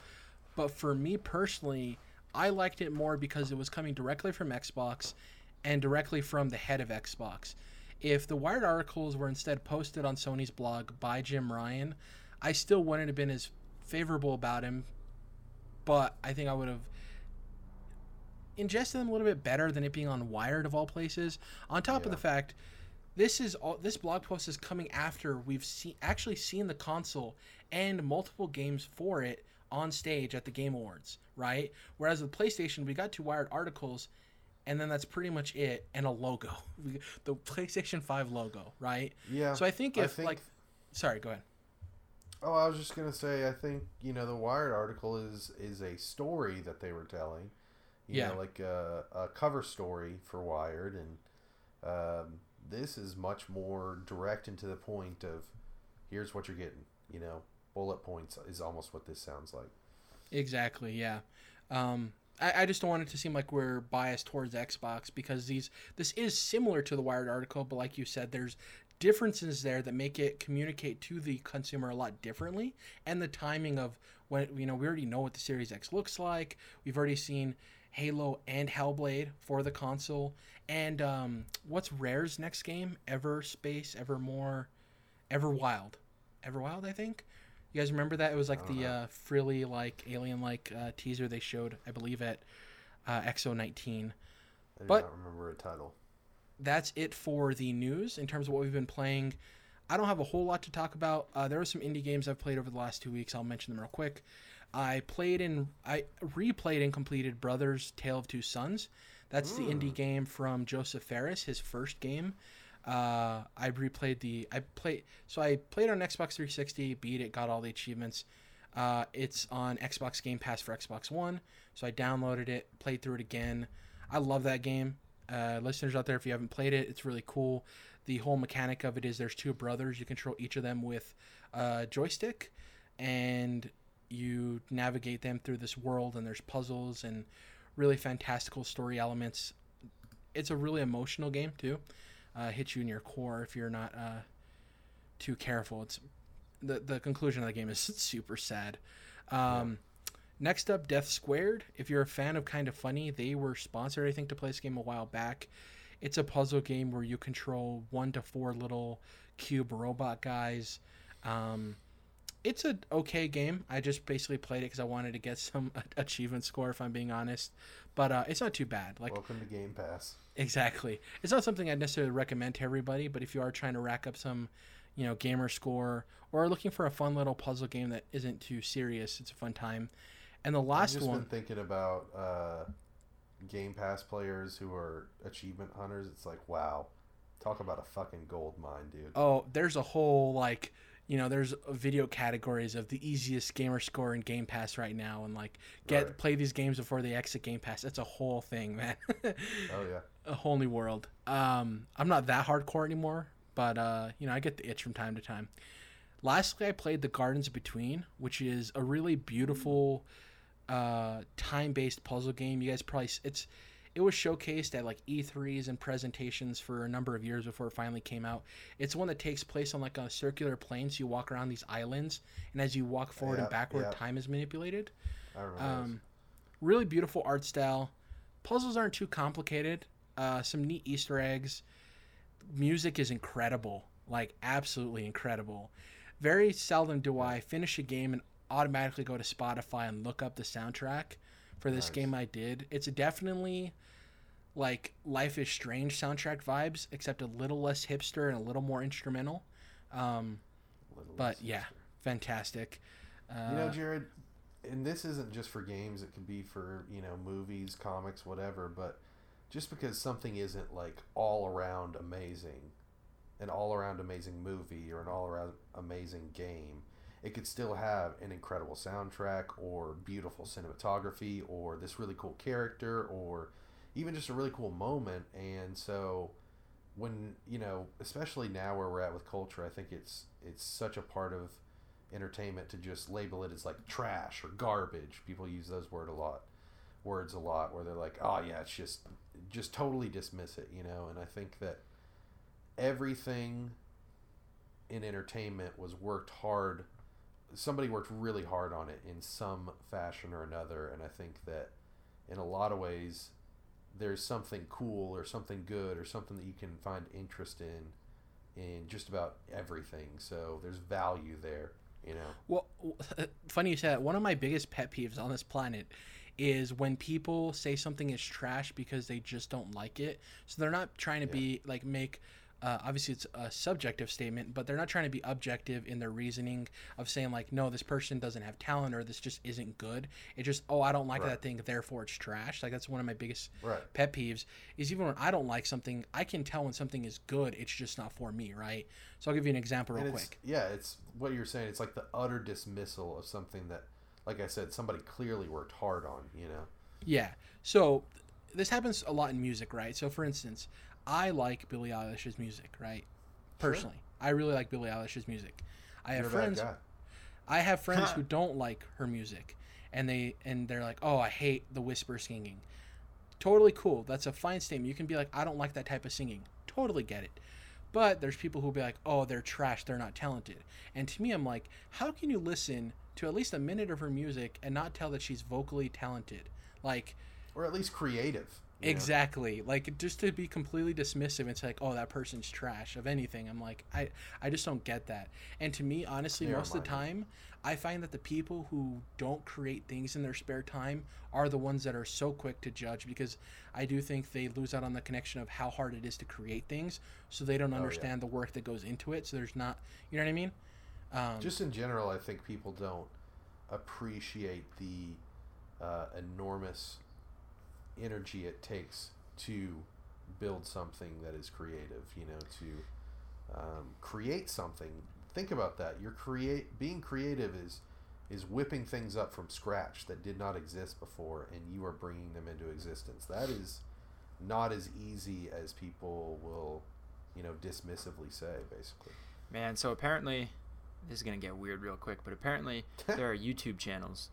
but for me personally, I liked it more because it was coming directly from Xbox and directly from the head of Xbox. If the Wired articles were instead posted on Sony's blog by Jim Ryan, I still wouldn't have been as favorable about him, but I think I would have ingested them a little bit better than it being on Wired of all places. On top of the fact this is all this blog post is coming after we've seen actually seen the console and multiple games for it on stage at the game awards right whereas with playstation we got two wired articles and then that's pretty much it, and a logo, the PlayStation Five logo, right? Yeah. So I think I if think- like, sorry, go ahead. Oh, I was just gonna say, I think you know the Wired article is is a story that they were telling, you Yeah. know, like a, a cover story for Wired, and um, this is much more direct and to the point of, here's what you're getting, you know, bullet points is almost what this sounds like. Exactly. Yeah. Um, I, I just don't want it to seem like we're biased towards Xbox because these this is similar to the Wired article, but like you said, there's differences there that make it communicate to the consumer a lot differently, and the timing of when you know we already know what the Series X looks like. We've already seen Halo and Hellblade for the console, and um, what's Rare's next game? Everspace, Evermore, Everwild, Everwild, I think. You guys remember that? It was like the know. uh, frilly, like alien-like uh, teaser they showed, I believe, at uh, X019. I do But- not remember a title. That's it for the news in terms of what we've been playing. I don't have a whole lot to talk about. Uh, there were some indie games I've played over the last two weeks. I'll mention them real quick. I played and I replayed and completed Brothers: Tale of Two Sons. That's the indie game from Josef Fares, his first game. Uh, I replayed the I played so I played on Xbox 360, beat it, got all the achievements. Uh, it's on Xbox Game Pass for Xbox One, so I downloaded it, played through it again. I love that game. Uh, listeners out there, if you haven't played it, it's really cool. The whole mechanic of it is there's two brothers. You control each of them with a joystick, and you navigate them through this world. And there's puzzles and really fantastical story elements. It's a really emotional game too. Uh, hits you in your core if you're not uh, too careful. It's the the conclusion of the game is super sad. Um, Next up, Death Squared. If you're a fan of Kind of Funny, they were sponsored, I think, to play this game a while back. It's a puzzle game where you control one to four little cube robot guys. Um, it's an okay game. I just basically played it because I wanted to get some achievement score, if I'm being honest. But uh, it's not too bad. Like Welcome to Game Pass. Exactly. It's not something I'd necessarily recommend to everybody, but if you are trying to rack up some, you know, gamer score or looking for a fun little puzzle game that isn't too serious, it's a fun time. And the last one I've just one, been thinking about uh, Game Pass players who are achievement hunters. It's like, wow, talk about a fucking gold mine, dude. oh, there's a whole like, you know, there's video categories of the easiest gamer score in Game Pass right now, and like get Right. play these games before they exit Game Pass. It's a whole thing, man. Oh yeah. a whole new world. Um, I'm not that hardcore anymore, but uh, you know, I get the itch from time to time. Lastly, I played The Gardens Between, which is a really beautiful uh, time-based puzzle game. You guys probably it's it was showcased at like E3s and presentations for a number of years before it finally came out. It's one that takes place on like a circular plane, so you walk around these islands, and as you walk forward and backward, yeah. time is manipulated. I remember. Um, really beautiful art style. Puzzles aren't too complicated. Uh, some neat Easter eggs. Music is incredible, like absolutely incredible. Very seldom do I finish a game and automatically go to Spotify and look up the soundtrack for this Nice. game. I did. It's definitely like Life is Strange soundtrack vibes, except a little less hipster and a little more instrumental. Um, Little but yeah, Sister. fantastic. Uh, You know, Jared, and this isn't just for games, it could be for, you know, movies, comics, whatever, but just because something isn't like all around amazing, an all around amazing movie or an all around amazing game, it could still have an incredible soundtrack or beautiful cinematography or this really cool character or even just a really cool moment. And so when, you know, especially now where we're at with culture, I think it's it's such a part of entertainment to just label it as like trash or garbage. People use those word a lot, words a lot, where they're like, "Oh yeah, it's just, just totally dismiss it," you know. And I think that everything in entertainment was worked hard. Somebody worked really hard on it in some fashion or another, and I think that in a lot of ways, there's something cool or something good or something that you can find interest in in just about everything. So there's value there, you know. Well, funny you say that. One of my biggest pet peeves on this planet is when people say something is trash because they just don't like it. So they're not trying to be like make uh, obviously it's a subjective statement, but they're not trying to be objective in their reasoning of saying like, no, this person doesn't have talent or this just isn't good. It just, oh, I don't like Right. that thing, therefore it's trash. Like that's one of my biggest Right. pet peeves is even when I don't like something, I can tell when something is good. It's just not for me, right? So I'll give you an example real quick. yeah, it's what you're saying. It's like the utter dismissal of something that, like I said, somebody clearly worked hard on. You know. Yeah. So this happens a lot in music, right? So for instance, I like Billie Eilish's music, right? Sure. Personally, I really like Billie Eilish's music. I have You're friends. I have friends who don't like her music, and they and they're like, "Oh, I hate the whisper singing." Totally cool. That's a fine statement. You can be like, "I don't like that type of singing." Totally get it. But there's people who'll be like, "Oh, they're trash. They're not talented." And to me, I'm like, how can you listen to at least a minute of her music and not tell that she's vocally talented? Like, or at least creative. You know? Exactly. Like just to be completely dismissive, it's like, oh, that person's trash of anything. I'm like, I, I just don't get that. And to me, honestly, Never most of the time, I find that the people who don't create things in their spare time are the ones that are so quick to judge because I do think they lose out on the connection of how hard it is to create things, so they don't Oh, yeah. understand the work that goes into it. So there's not, you know what I mean? Um, Just in general, I think people don't appreciate the uh, enormous energy it takes to build something that is creative. You know, to um, create something. Think about that. You're create being creative is is whipping things up from scratch that did not exist before, and you are bringing them into existence. That is not as easy as people will, you know, dismissively say. Basically, Man, so apparently, this is gonna get weird real quick, but apparently there are YouTube channels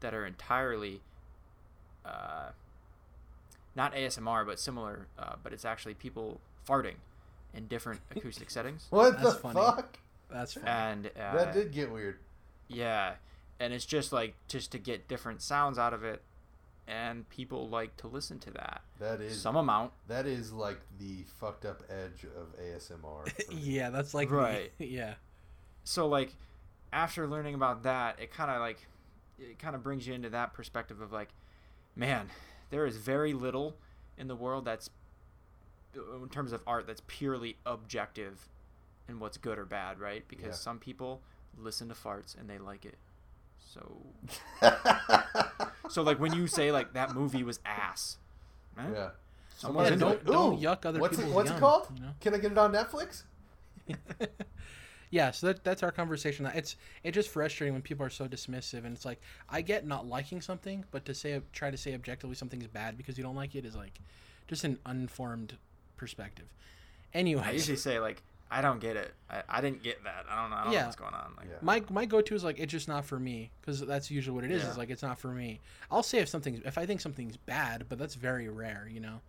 that are entirely, uh, not ASMR, but similar, uh, but it's actually people farting in different acoustic settings. what That's the funny. fuck? that's fine. And uh, That did get weird. yeah, and it's just like just to get different sounds out of it, and people like to listen to that. That is Some amount, that is like the fucked up edge of ASMR. yeah, that's like the- Right. yeah. so like after learning about that it kind of like it kind of brings you into that perspective of like man there is very little in the world that's in terms of art that's purely objective in what's good or bad right because Yeah. some people listen to farts and they like it so so like when you say like that movie was ass eh? yeah. someone's Yeah, don't don't yuck other what's it, people's what's yum, it called? you know? Can I get it on Netflix? yeah so that, that's our conversation it's it's just frustrating when people are so dismissive and it's like i get not liking something but to say try to say objectively something's bad because you don't like it is like just an unformed perspective anyway i usually say like i don't get it i, I didn't get that i don't know i don't Yeah. know what's going on like Yeah. my my go-to is like it's just not for me because that's usually what it is Yeah. is like it's not for me i'll say if something's if i think something's bad but that's very rare you know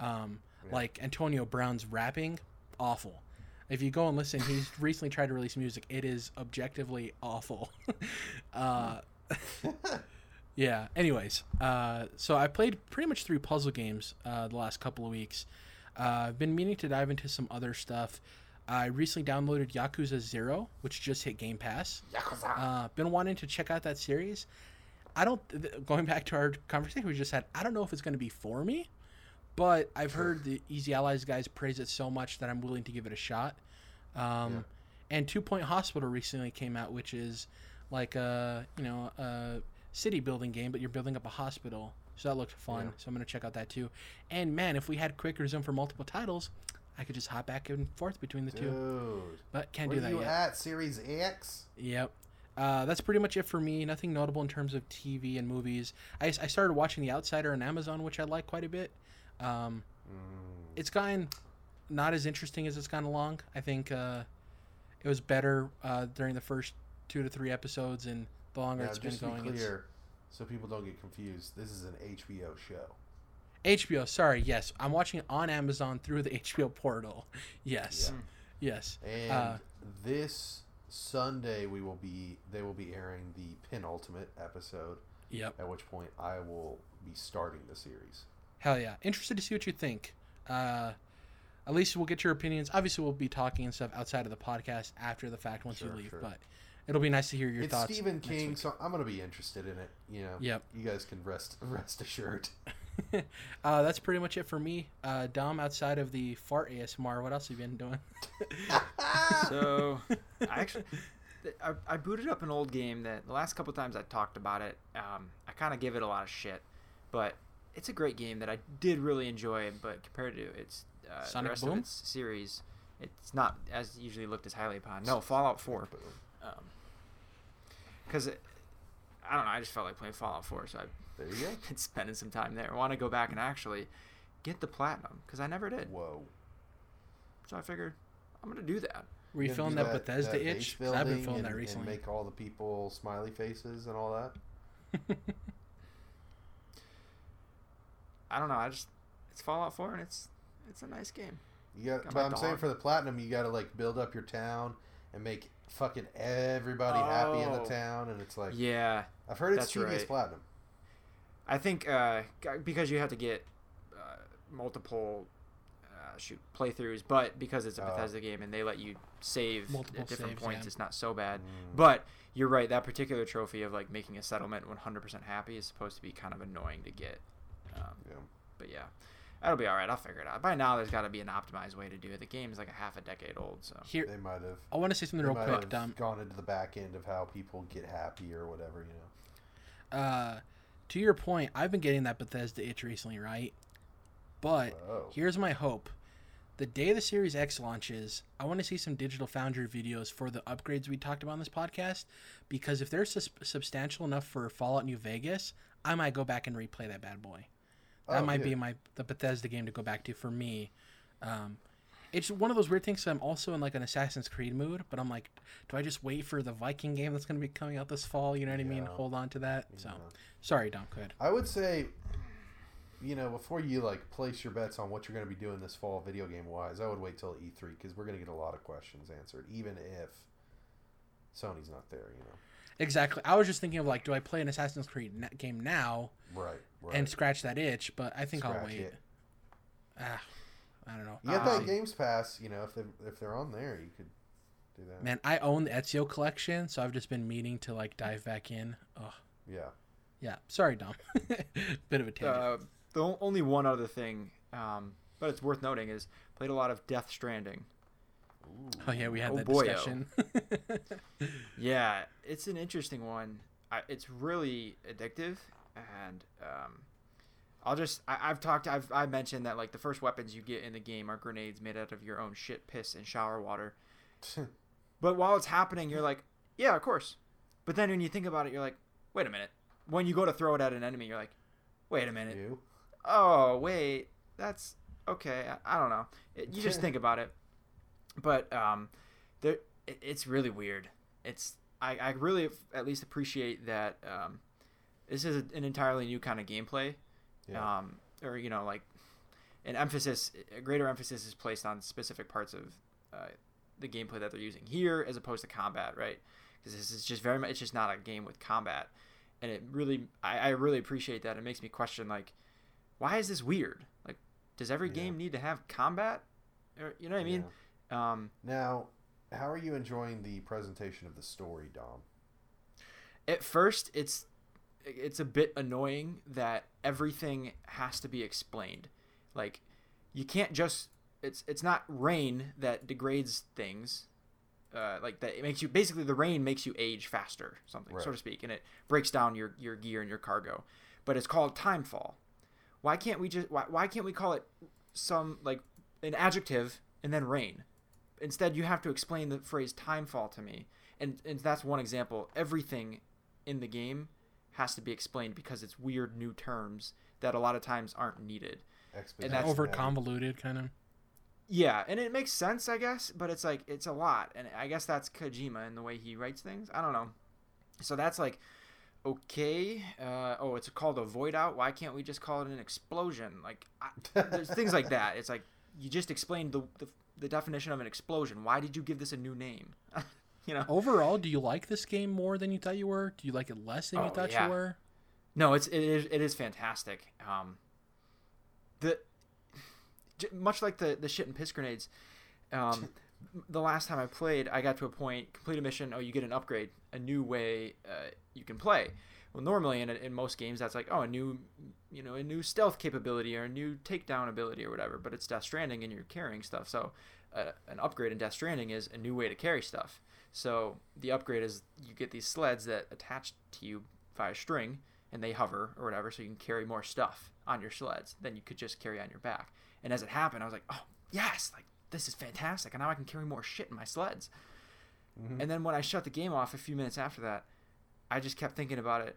um Yeah. like antonio brown's rapping awful if you go and listen he's recently tried to release music it is objectively awful uh yeah anyways uh so i played pretty much three puzzle games uh the last couple of weeks uh, i've been meaning to dive into some other stuff i recently downloaded yakuza zero which just hit game pass Yakuza. uh, been wanting to check out that series. I don't. Th- going back to our conversation we just had, I don't know if it's going to be for me, but I've heard the Easy Allies guys praise it so much that I'm willing to give it a shot. Um, And Two Point Hospital recently came out, which is like a you know a city building game, but you're building up a hospital. So that looked fun. Yeah. So I'm gonna check out that too. And man, if we had quick resume for multiple titles, I could just hop back and forth between the two. Dude. But can't do that you yet. at? Series X? Yep. Uh, that's pretty much it for me. Nothing notable in terms of TV and movies. I, I started watching The Outsider on Amazon, which I like quite a bit. Um, Mm, it's gotten not as interesting as it's gone along. I think uh, it was better uh, during the first two to three episodes, and the longer now, it's been going, be clear, so people don't get confused, this is an HBO show. HBO. Sorry, yes, I'm watching it on Amazon through the HBO portal. Yes, yes. And Uh, this Sunday we will be they will be airing the penultimate episode, Yep. at which point I will be starting the series. Hell yeah. Interested to see what you think. Uh, at least we'll get your opinions. Obviously, we'll be talking and stuff outside of the podcast after the fact once Sure, you leave, sure. but it'll be nice to hear your it's thoughts. Stephen King, week. so I'm gonna be interested in it. You know, Yep. you guys can rest rest assured. uh, that's pretty much it for me. Uh, Dom, outside of the fart ASMR, what else have you been doing? so I actually I, I booted up an old game that the last couple times I talked about it, um, I kind of give it a lot of shit, but it's a great game that I did really enjoy. But compared to its uh, the rest Boom? of its series, it's not as usually looked as highly upon. No, Fallout Four, because I don't know. I just felt like playing Fallout Four, so I've There you go. been spending some time there. I want to go back and actually get the platinum because I never did. Whoa. So I figured I'm gonna do that. Were you gonna feeling do that, Bethesda that itch? base 'Cause I've been building feeling and, that and recently. make all the people smiley faces and all that. I don't know. I just it's Fallout 4 and it's it's a nice game. You got, Got but I'm saying for the platinum, you got to like build up your town and make fucking everybody happy in the Oh. town, and it's like Yeah, I've heard it's that's tedious right. platinum. I think uh, because you have to get uh, multiple uh, shoot playthroughs, but because it's a Oh. Bethesda game and they let you save Multiple at different saves, points, yeah. it's not so bad. Mm. But you're right. That particular trophy of like making a settlement 100% happy is supposed to be kind of annoying to get. Um, Yeah. But yeah, that'll be all right. I'll figure it out. By now, there's got to be an optimized way to do it. The game is like a half a decade old, so Here, They might have. I want to say something real might quick, have Dom. gone into the back end of how people get happy or whatever, you know. Uh, to your point, I've been getting that Bethesda itch recently, right? But Whoa. here's my hope. The day the Series X launches, I want to see some Digital Foundry videos for the upgrades we talked about on this podcast. Because if they're sus- substantial enough for Fallout New Vegas, I might go back and replay that bad boy. That Oh, might good. be my the Bethesda game to go back to for me. Um, it's one of those weird things. 'cause I'm also in like an Assassin's Creed mood, but I'm like, do I just wait for the Viking game that's going to be coming out this fall? You know what I mean? Hold on to that. So, sorry, Dom. Go ahead. I would say, you know, before you like place your bets on what you're going to be doing this fall, video game wise, I would wait till E3 because we're going to get a lot of questions answered, even if Sony's not there. You know. Exactly. I was just thinking of like, do I play an Assassin's Creed na- game now Right. Right. and scratch that itch? But I think I'll Scratch wait. it. Ah, I don't know. You got Um, that Games Pass. You know, if they if they're on there, you could do that. Man, I own the Ezio collection, so I've just been meaning to like dive back in. Oh, Yeah. yeah. Sorry, Dom. Bit of a tangent. uh, the only one other thing, um, but it's worth noting is played a lot of Death Stranding. Ooh. oh yeah, we had oh that boy-o. discussion. Yeah, it's an interesting one. I, it's really addictive, and um, I'll just I, I've talked I've I mentioned that like the first weapons you get in the game are grenades made out of your own shit, piss, and shower water. But while it's happening, you're like, yeah, of course. But then when you think about it, you're like, wait a minute. When you go to throw it at an enemy, you're like, wait a minute. you. oh wait that's okay i, I don't know It- you just think about it but um there it, it's really weird. It's I, I really at least appreciate that um this is an entirely new kind of gameplay. Yeah. um or you know like an emphasis a greater emphasis is placed on specific parts of uh, the gameplay that they're using here as opposed to combat right? Because this is just very much it's just not a game with combat. And it really I, I really appreciate that. It makes me question like why is this weird? Like does every Yeah. game need to have combat? Or, you know what i mean um Now, how are you enjoying the presentation of the story, Dom? at first it's it's a bit annoying that everything has to be explained. Like you can't just it's it's not rain that degrades things uh, like that it makes you basically the rain makes you age faster something so to speak and it breaks down your your gear and your cargo. But it's called timefall. Why can't we just why, why can't we call it some like an adjective and then rain instead you have to explain the phrase timefall to me. And and that's one example. Everything in the game has to be explained because it's weird new terms that a lot of times aren't needed. And that's- Over convoluted, kind of. yeah and it makes sense i guess but it's like it's a lot. And i guess that's kojima and the way he writes things. I don't know. So that's like okay uh, oh it's called a void out. Why can't we just call it an explosion? Like I, there's things like that. It's like you just explained the, the the definition of an explosion why did you give this a new name you know Overall, do you like this game more than you thought you were? Do you like it less than you Oh, thought yeah. you were? No, it's it is it is fantastic. Um, the much like the the shit and piss grenades. Um, the last time I played, I got to a point, complete a mission. Oh, you get an upgrade, a new way uh, you can play. Well, normally in, in most games, that's like, oh, a new, you know, a new stealth capability or a new takedown ability or whatever. But it's Death Stranding and you're carrying stuff. So uh, an upgrade in Death Stranding is a new way to carry stuff. So the upgrade is you get these sleds that attach to you via string and they hover or whatever, so you can carry more stuff on your sleds than you could just carry on your back. And as it happened, I was like, oh yes, like this is fantastic, and now I can carry more shit in my sleds. Mhm. And then when I shut the game off a few minutes after that, I just kept thinking about it.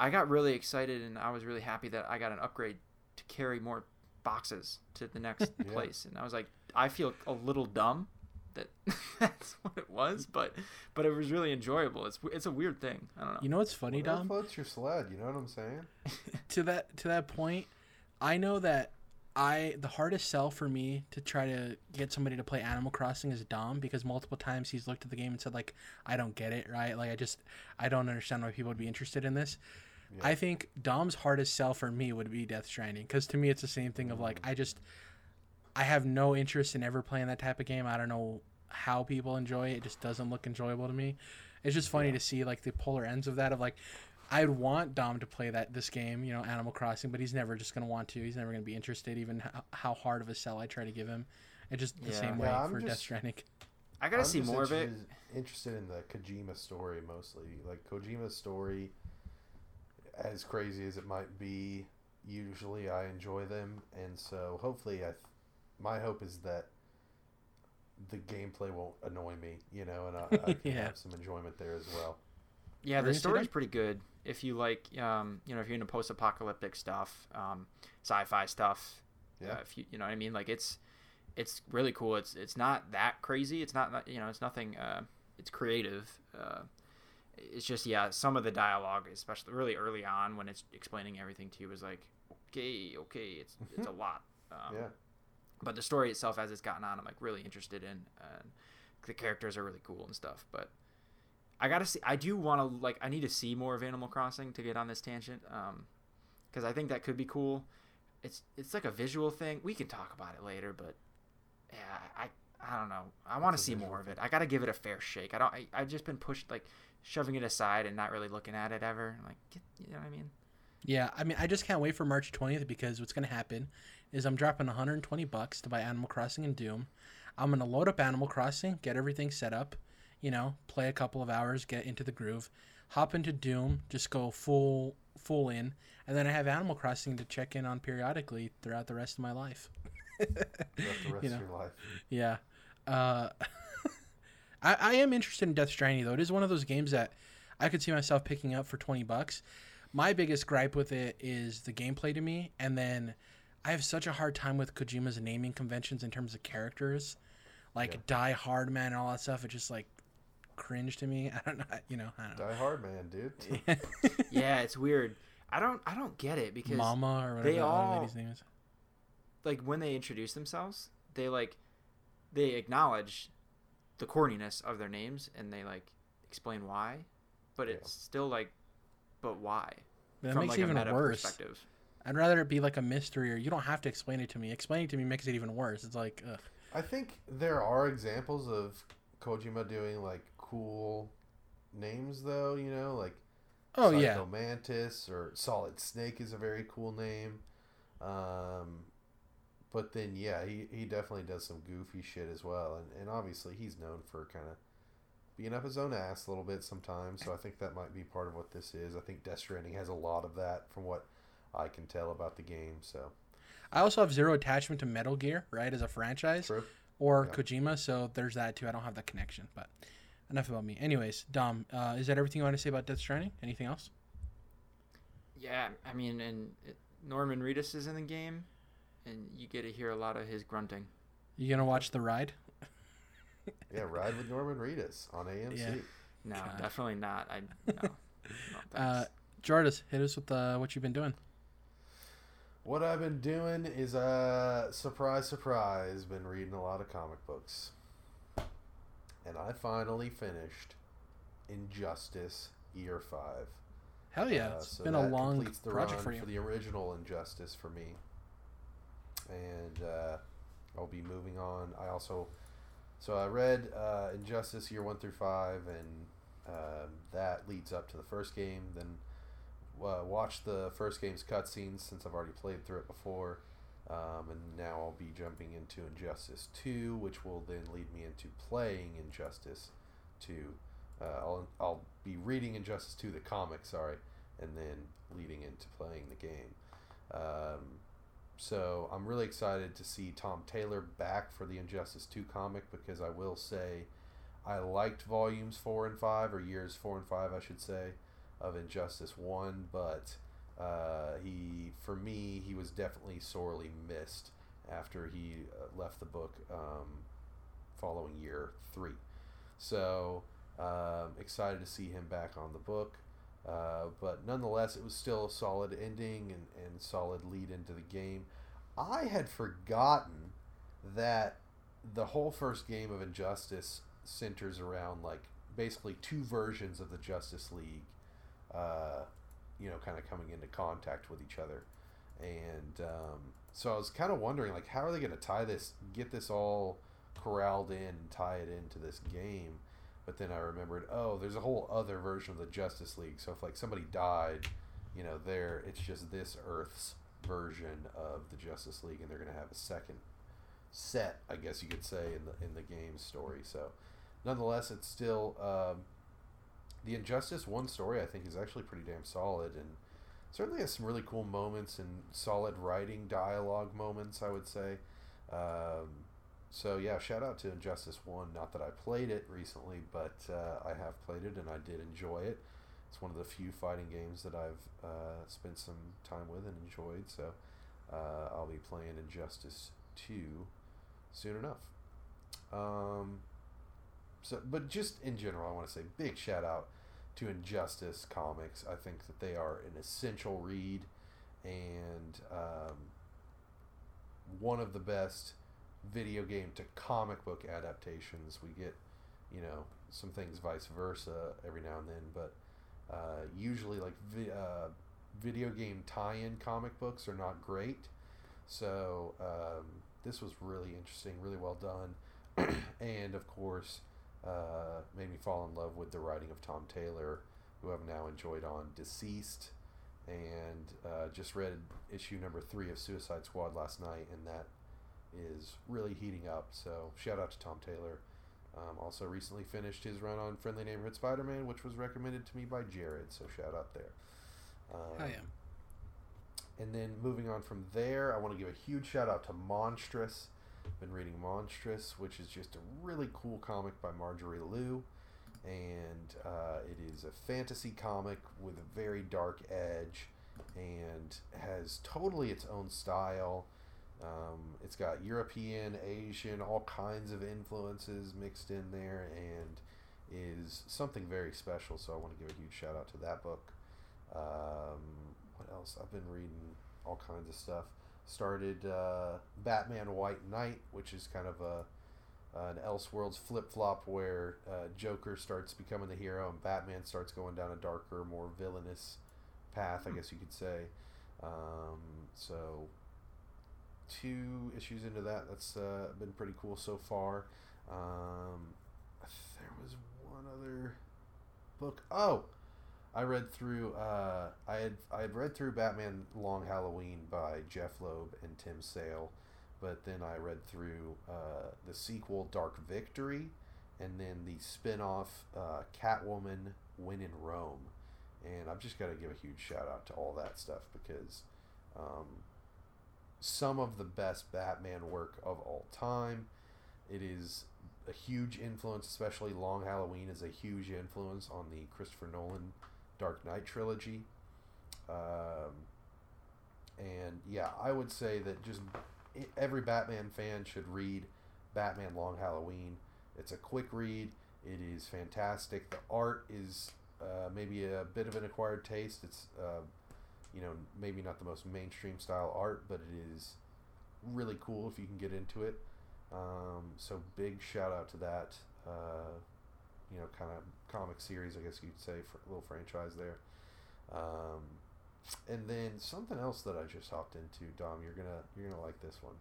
I got really excited and I was really happy that I got an upgrade to carry more boxes to the next Yeah. place. And I was like, I feel a little dumb that that's what it was, but but it was really enjoyable. It's it's a weird thing. I don't know. You know what's funny, Whatever Dom? floats your sled. You know what I'm saying? to that to that point, I know that I the hardest sell for me to try to get somebody to play Animal Crossing is Dom because multiple times he's looked at the game and said like I don't get it right like I just I don't understand why people would be interested in this. Yeah. I think Dom's hardest sell for me would be Death Stranding because to me it's the same thing of like I just I have no interest in ever playing that type of game. I don't know how people enjoy it. It just doesn't look enjoyable to me. It's just funny to see like the polar ends of that of like I'd want Dom to play that this game, you know, Animal Crossing, but he's never just gonna want to. He's never gonna be interested, even how, how hard of a sell I try to give him. It's just the Yeah. same way Yeah, I'm for Death Stranding. I gotta I'm see just more of it. interested- Interested in the Kojima story mostly. Like Kojima's story, as crazy as it might be, usually I enjoy them, and so hopefully, I, th- my hope is that the gameplay won't annoy me, you know, and I, I can Yeah. have some enjoyment there as well. Yeah, the story's pretty good. If you like, um, you know, if you're into post-apocalyptic stuff, um, sci-fi stuff, Yeah. uh, if you, you know what I mean, like it's, it's really cool. It's it's not that crazy. It's not you know, it's nothing. Uh, it's creative. Uh, it's just yeah, some of the dialogue, especially really early on when it's explaining everything to you, is like, okay, okay, it's it's a lot. Um, yeah, but the story itself as it's gotten on i'm like really interested in and the characters are really cool and stuff but i gotta see i do want to like i need to see more of animal crossing to get on this tangent um because i think that could be cool. It's it's like a visual thing. We can talk about it later but yeah i i don't know. I want to see more of it. I gotta give it a fair shake. I don't I, i've just been pushed like shoving it aside and not really looking at it ever. Like get, you know what i mean? Yeah, I mean, I just can't wait for March 20th because what's going to happen is I'm dropping 120 bucks to buy Animal Crossing and Doom. I'm going to load up Animal Crossing, get everything set up, you know, play a couple of hours, get into the groove, hop into Doom, just go full full in, and then I have Animal Crossing to check in on periodically throughout the rest of my life. throughout the rest you know, of your life. yeah. Uh, I, I am interested in Death Stranding though. It is one of those games that I could see myself picking up for twenty bucks. My biggest gripe with it is the gameplay to me, and then I have such a hard time with Kojima's naming conventions in terms of characters, like Yeah. Die Hard Man and all that stuff. It just like cringe to me. I don't know. You know. I don't Die Hard Man, dude. yeah it's weird i don't i don't get it because Mama or whatever they that other lady's name is. like when they introduce themselves, they like they acknowledge the corniness of their names and they like explain why, but Yeah. it's still like, but why? But that From makes like it a even meta worse. perspective. I'd rather it be like a mystery, or you don't have to explain it to me. Explaining it to me makes it even worse. It's like, ugh. I think there are examples of Kojima doing like cool names, though. You know, like oh yeah, Mantis or Solid Snake is a very cool name. Um, but then yeah, he, he definitely does some goofy shit as well, and and obviously he's known for kind of being up his own ass a little bit sometimes. So I think that might be part of what this is. I think Death Stranding has a lot of that from what I can tell about the game. So I also have zero attachment to Metal Gear, right, as a franchise, true. or Yeah. Kojima. So there's that too. I don't have that connection. But enough about me. Anyways, Dom, uh, is that everything you want to say about Death Stranding? Anything else? Yeah, I mean, and it, Norman Reedus is in the game, and you get to hear a lot of his grunting. You gonna watch the ride? Yeah, ride with Norman Reedus on AMC. Yeah. No, God. definitely not. I no, no Uh, thanks. Jordis, hit us with uh, what you've been doing. What I've been doing is, uh, surprise, surprise, been reading a lot of comic books. And I finally finished Injustice Year 5. Hell yeah, Uh, it's so been a long completes the project run for you. For the original Injustice for me. And uh, I'll be moving on. I also, so I read uh, Injustice Year 1 through 5, and um, that leads up to the first game. Then uh, watched the first game's cutscenes since I've already played through it before. Um, and now I'll be jumping into Injustice 2, which will then lead me into playing Injustice 2. Uh, I'll, I'll be reading Injustice 2, the comic, sorry, and then leading into playing the game. Um, so I'm really excited to see Tom Taylor back for the Injustice 2 comic because I will say I liked volumes 4 and 5, or years 4 and 5, I should say, of Injustice 1, but uh, he, for me, he was definitely sorely missed after he uh, left the book um, following year three. So um, excited to see him back on the book. Uh, but nonetheless, it was still a solid ending and, and solid lead into the game. I had forgotten that the whole first game of Injustice centers around like basically two versions of the Justice League. Uh, you know, kind of coming into contact with each other. And um, so I was kind of wondering, like, how are they going to tie this, get this all corralled in, and tie it into this game? But then I remembered, oh, there's a whole other version of the Justice League. So if like somebody died, you know, there it's just this Earth's version of the Justice League, and they're going to have a second set, I guess you could say, in the in the game story. So, nonetheless, it's still um, the Injustice one story I think is actually pretty damn solid and certainly has some really cool moments and solid writing dialogue moments I would say. Um, so yeah, shout out to Injustice One. Not that I played it recently, but uh, I have played it and I did enjoy it. It's one of the few fighting games that I've uh, spent some time with and enjoyed. So uh, I'll be playing Injustice Two soon enough. Um, so, but just in general, I want to say big shout out to Injustice Comics. I think that they are an essential read and um, one of the best video game to comic book adaptations. We get, you know, some things vice versa every now and then, but uh, usually like vi- uh, video game tie-in comic books are not great. So um, this was really interesting, really well done, and of course uh, made me fall in love with the writing of Tom Taylor, who I've now enjoyed on DCeased, and uh, just read issue number three of Suicide Squad last night, and that is really heating up. So shout out to Tom Taylor. Um, also recently finished his run on Friendly Neighborhood Spider-Man, which was recommended to me by Jared. So shout out there. Um, I am. And then moving on from there, I want to give a huge shout out to Monstress. Been reading Monstress, which is just a really cool comic by Marjorie Liu. And uh, it is a fantasy comic with a very dark edge and has totally its own style. Um, it's got European, Asian, all kinds of influences mixed in there and is something very special. So I want to give a huge shout out to that book. Um, what else? I've been reading all kinds of stuff started uh, Batman White Knight, which is kind of a uh, an Elseworlds flip flop where uh, Joker starts becoming the hero and Batman starts going down a darker, more villainous path, I guess you could say. Um, so, two issues into that, that's uh, been pretty cool so far. Um, there was one other book. Oh, I read through. Uh, I had I had read through Batman Long Halloween by Jeph Loeb and Tim Sale, but then I read through uh, the sequel Dark Victory, and then the spin-off uh, Catwoman When in Rome, and I've just got to give a huge shout out to all that stuff because um, some of the best Batman work of all time. It is a huge influence, especially Long Halloween is a huge influence on the Christopher Nolan Dark Knight trilogy. Um, and yeah, I would say that just every Batman fan should read Batman Long Halloween. It's a quick read. It is fantastic. The art is uh, maybe a bit of an acquired taste. It's uh, you know maybe not the most mainstream style art, but it is really cool if you can get into it. Um, so big shout out to that. Uh, you know, kind of comic series, I guess you'd say, for a little franchise there. Um, and then something else that I just hopped into, Dom. You're gonna you're gonna like this one.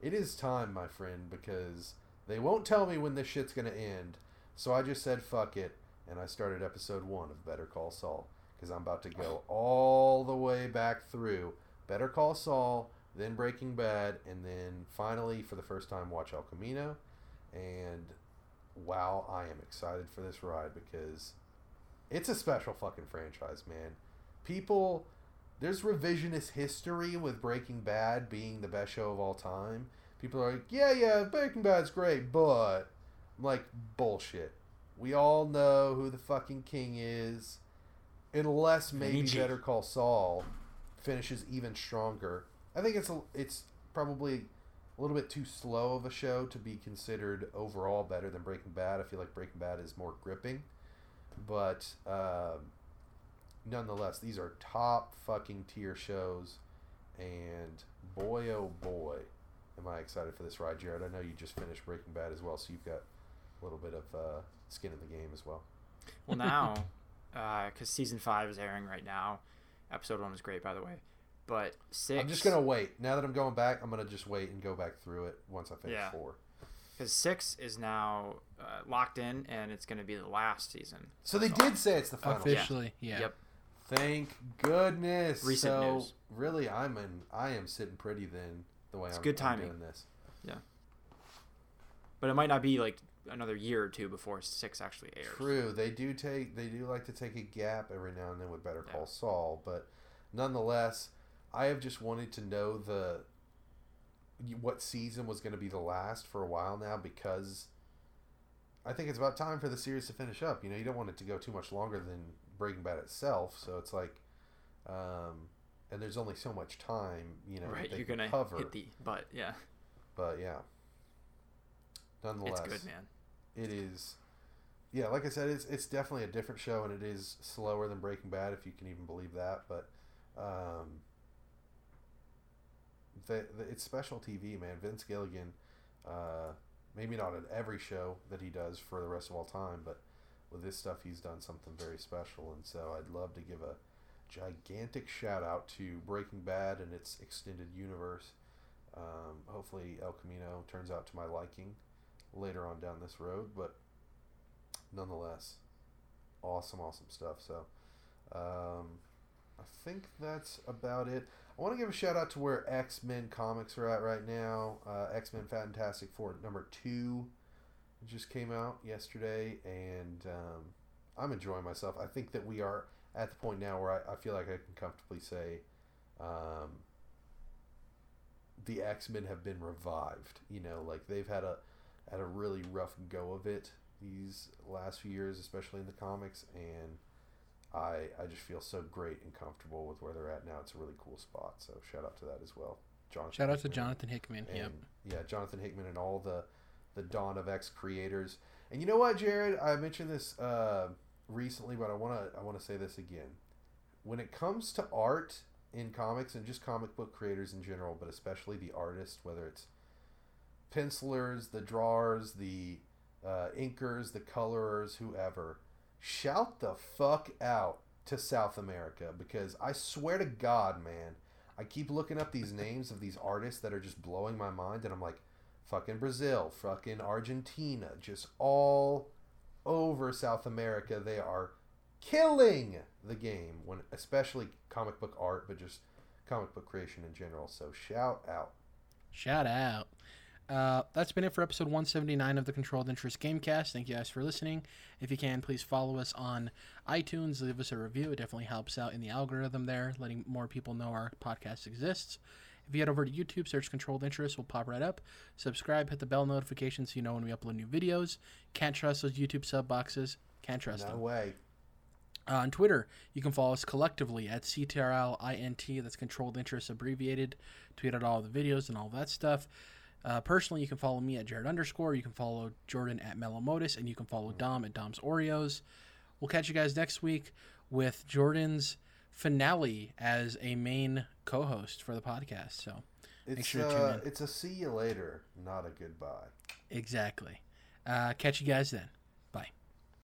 It is time, my friend, because they won't tell me when this shit's gonna end. So I just said fuck it, and I started episode one of Better Call Saul because I'm about to go all the way back through Better Call Saul, then Breaking Bad, and then finally, for the first time, watch El Camino. And wow, I am excited for this ride because it's a special fucking franchise, man. People, there's revisionist history with Breaking Bad being the best show of all time. People are like, yeah, yeah, Breaking Bad's great, but I'm like, bullshit. We all know who the fucking king is. Unless maybe G. Better Call Saul finishes even stronger. I think it's a, it's probably a little bit too slow of a show to be considered overall better than Breaking Bad. I feel like Breaking Bad is more gripping, but um, nonetheless, these are top fucking tier shows, and boy oh boy, am I excited for this ride, Jared. I know you just finished Breaking Bad as well, so you've got a little bit of uh, skin in the game as well. Well, now, because season five is airing right now. Episode one was great, by the way. But 6 I'm just gonna wait. Now that I'm going back, I'm gonna just wait and go back through it once I finish Yeah. four. because six is now uh, locked in, and it's going to be the last season. So they did say it's the final. Officially, yeah. Yep. Thank goodness. Recent so news. really, I'm in. I am sitting pretty then. The way It's I'm, good I'm timing. doing this. Yeah. But it might not be like another year or two before six actually airs. True. They do take. They do like to take a gap every now and then with Better Call Yeah. Saul, but nonetheless, I have just wanted to know the what season was going to be the last for a while now because I think it's about time for the series to finish up. You know, you don't want it to go too much longer than Breaking Bad itself. So it's like, um, and there's only so much time. You know, right, you're gonna cover. hit the but yeah, But yeah, nonetheless, it's good, man. it is yeah like i said it's, it's definitely a different show and it is slower than breaking bad if you can even believe that but um the, the, it's special tv man vince gilligan uh maybe not at every show that he does for the rest of all time but with this stuff he's done something very special and so i'd love to give a gigantic shout out to breaking bad and its extended universe um, hopefully el camino turns out to my liking later on down this road, but nonetheless, awesome, awesome stuff. So, um, I think that's about it. I want to give a shout out to where X Men comics are at right now. Uh, X Men Fantastic Four number two just came out yesterday, and um, I'm enjoying myself. I think that we are at the point now where I, I feel like I can comfortably say um, the X Men have been revived. You know, like they've had a had a really rough go of it these last few years, especially in the comics, and I I just feel so great and comfortable with where they're at now. It's a really cool spot. So shout out to that as well. Jonathan Shout out to Jonathan Hickman. and Yep. yeah, Jonathan Hickman and all the the Dawn of X creators. And you know what, Jared? I mentioned this uh, recently, but I want to I want to say this again. When it comes to art in comics and just comic book creators in general, but especially the artists, whether it's pencilers, the drawers, the uh, inkers, the colorers, whoever, shout the fuck out to South America because I swear to God, man, I keep looking up these names of these artists that are just blowing my mind, and I'm like, fucking Brazil, fucking Argentina, just all over South America. They are killing the game when, especially comic book art, but just comic book creation in general. So shout out. Shout out. Uh, that's been it for episode 179 of the Controlled Interest Gamecast. Thank you guys for listening. If you can, please follow us on iTunes, leave us a review. It definitely helps out in the algorithm there, letting more people know our podcast exists. If you head over to YouTube, search Controlled Interest, we'll pop right up. Subscribe, hit the bell notification so you know when we upload new videos. Can't trust those YouTube sub boxes. Can't trust No them. way. Uh, on Twitter, you can follow us collectively at CTRLINT, that's Controlled Interest abbreviated. Tweet out all the videos and all that stuff. Uh, personally, you can follow me at Jared underscore. You can follow Jordan at Melomotus, and you can follow Dom at Dom's Oreos. We'll catch you guys next week with Jordan's finale as a main co-host for the podcast. So It's sure to tune uh, in. it's a see you later, not a goodbye. exactly. Uh, catch you guys then.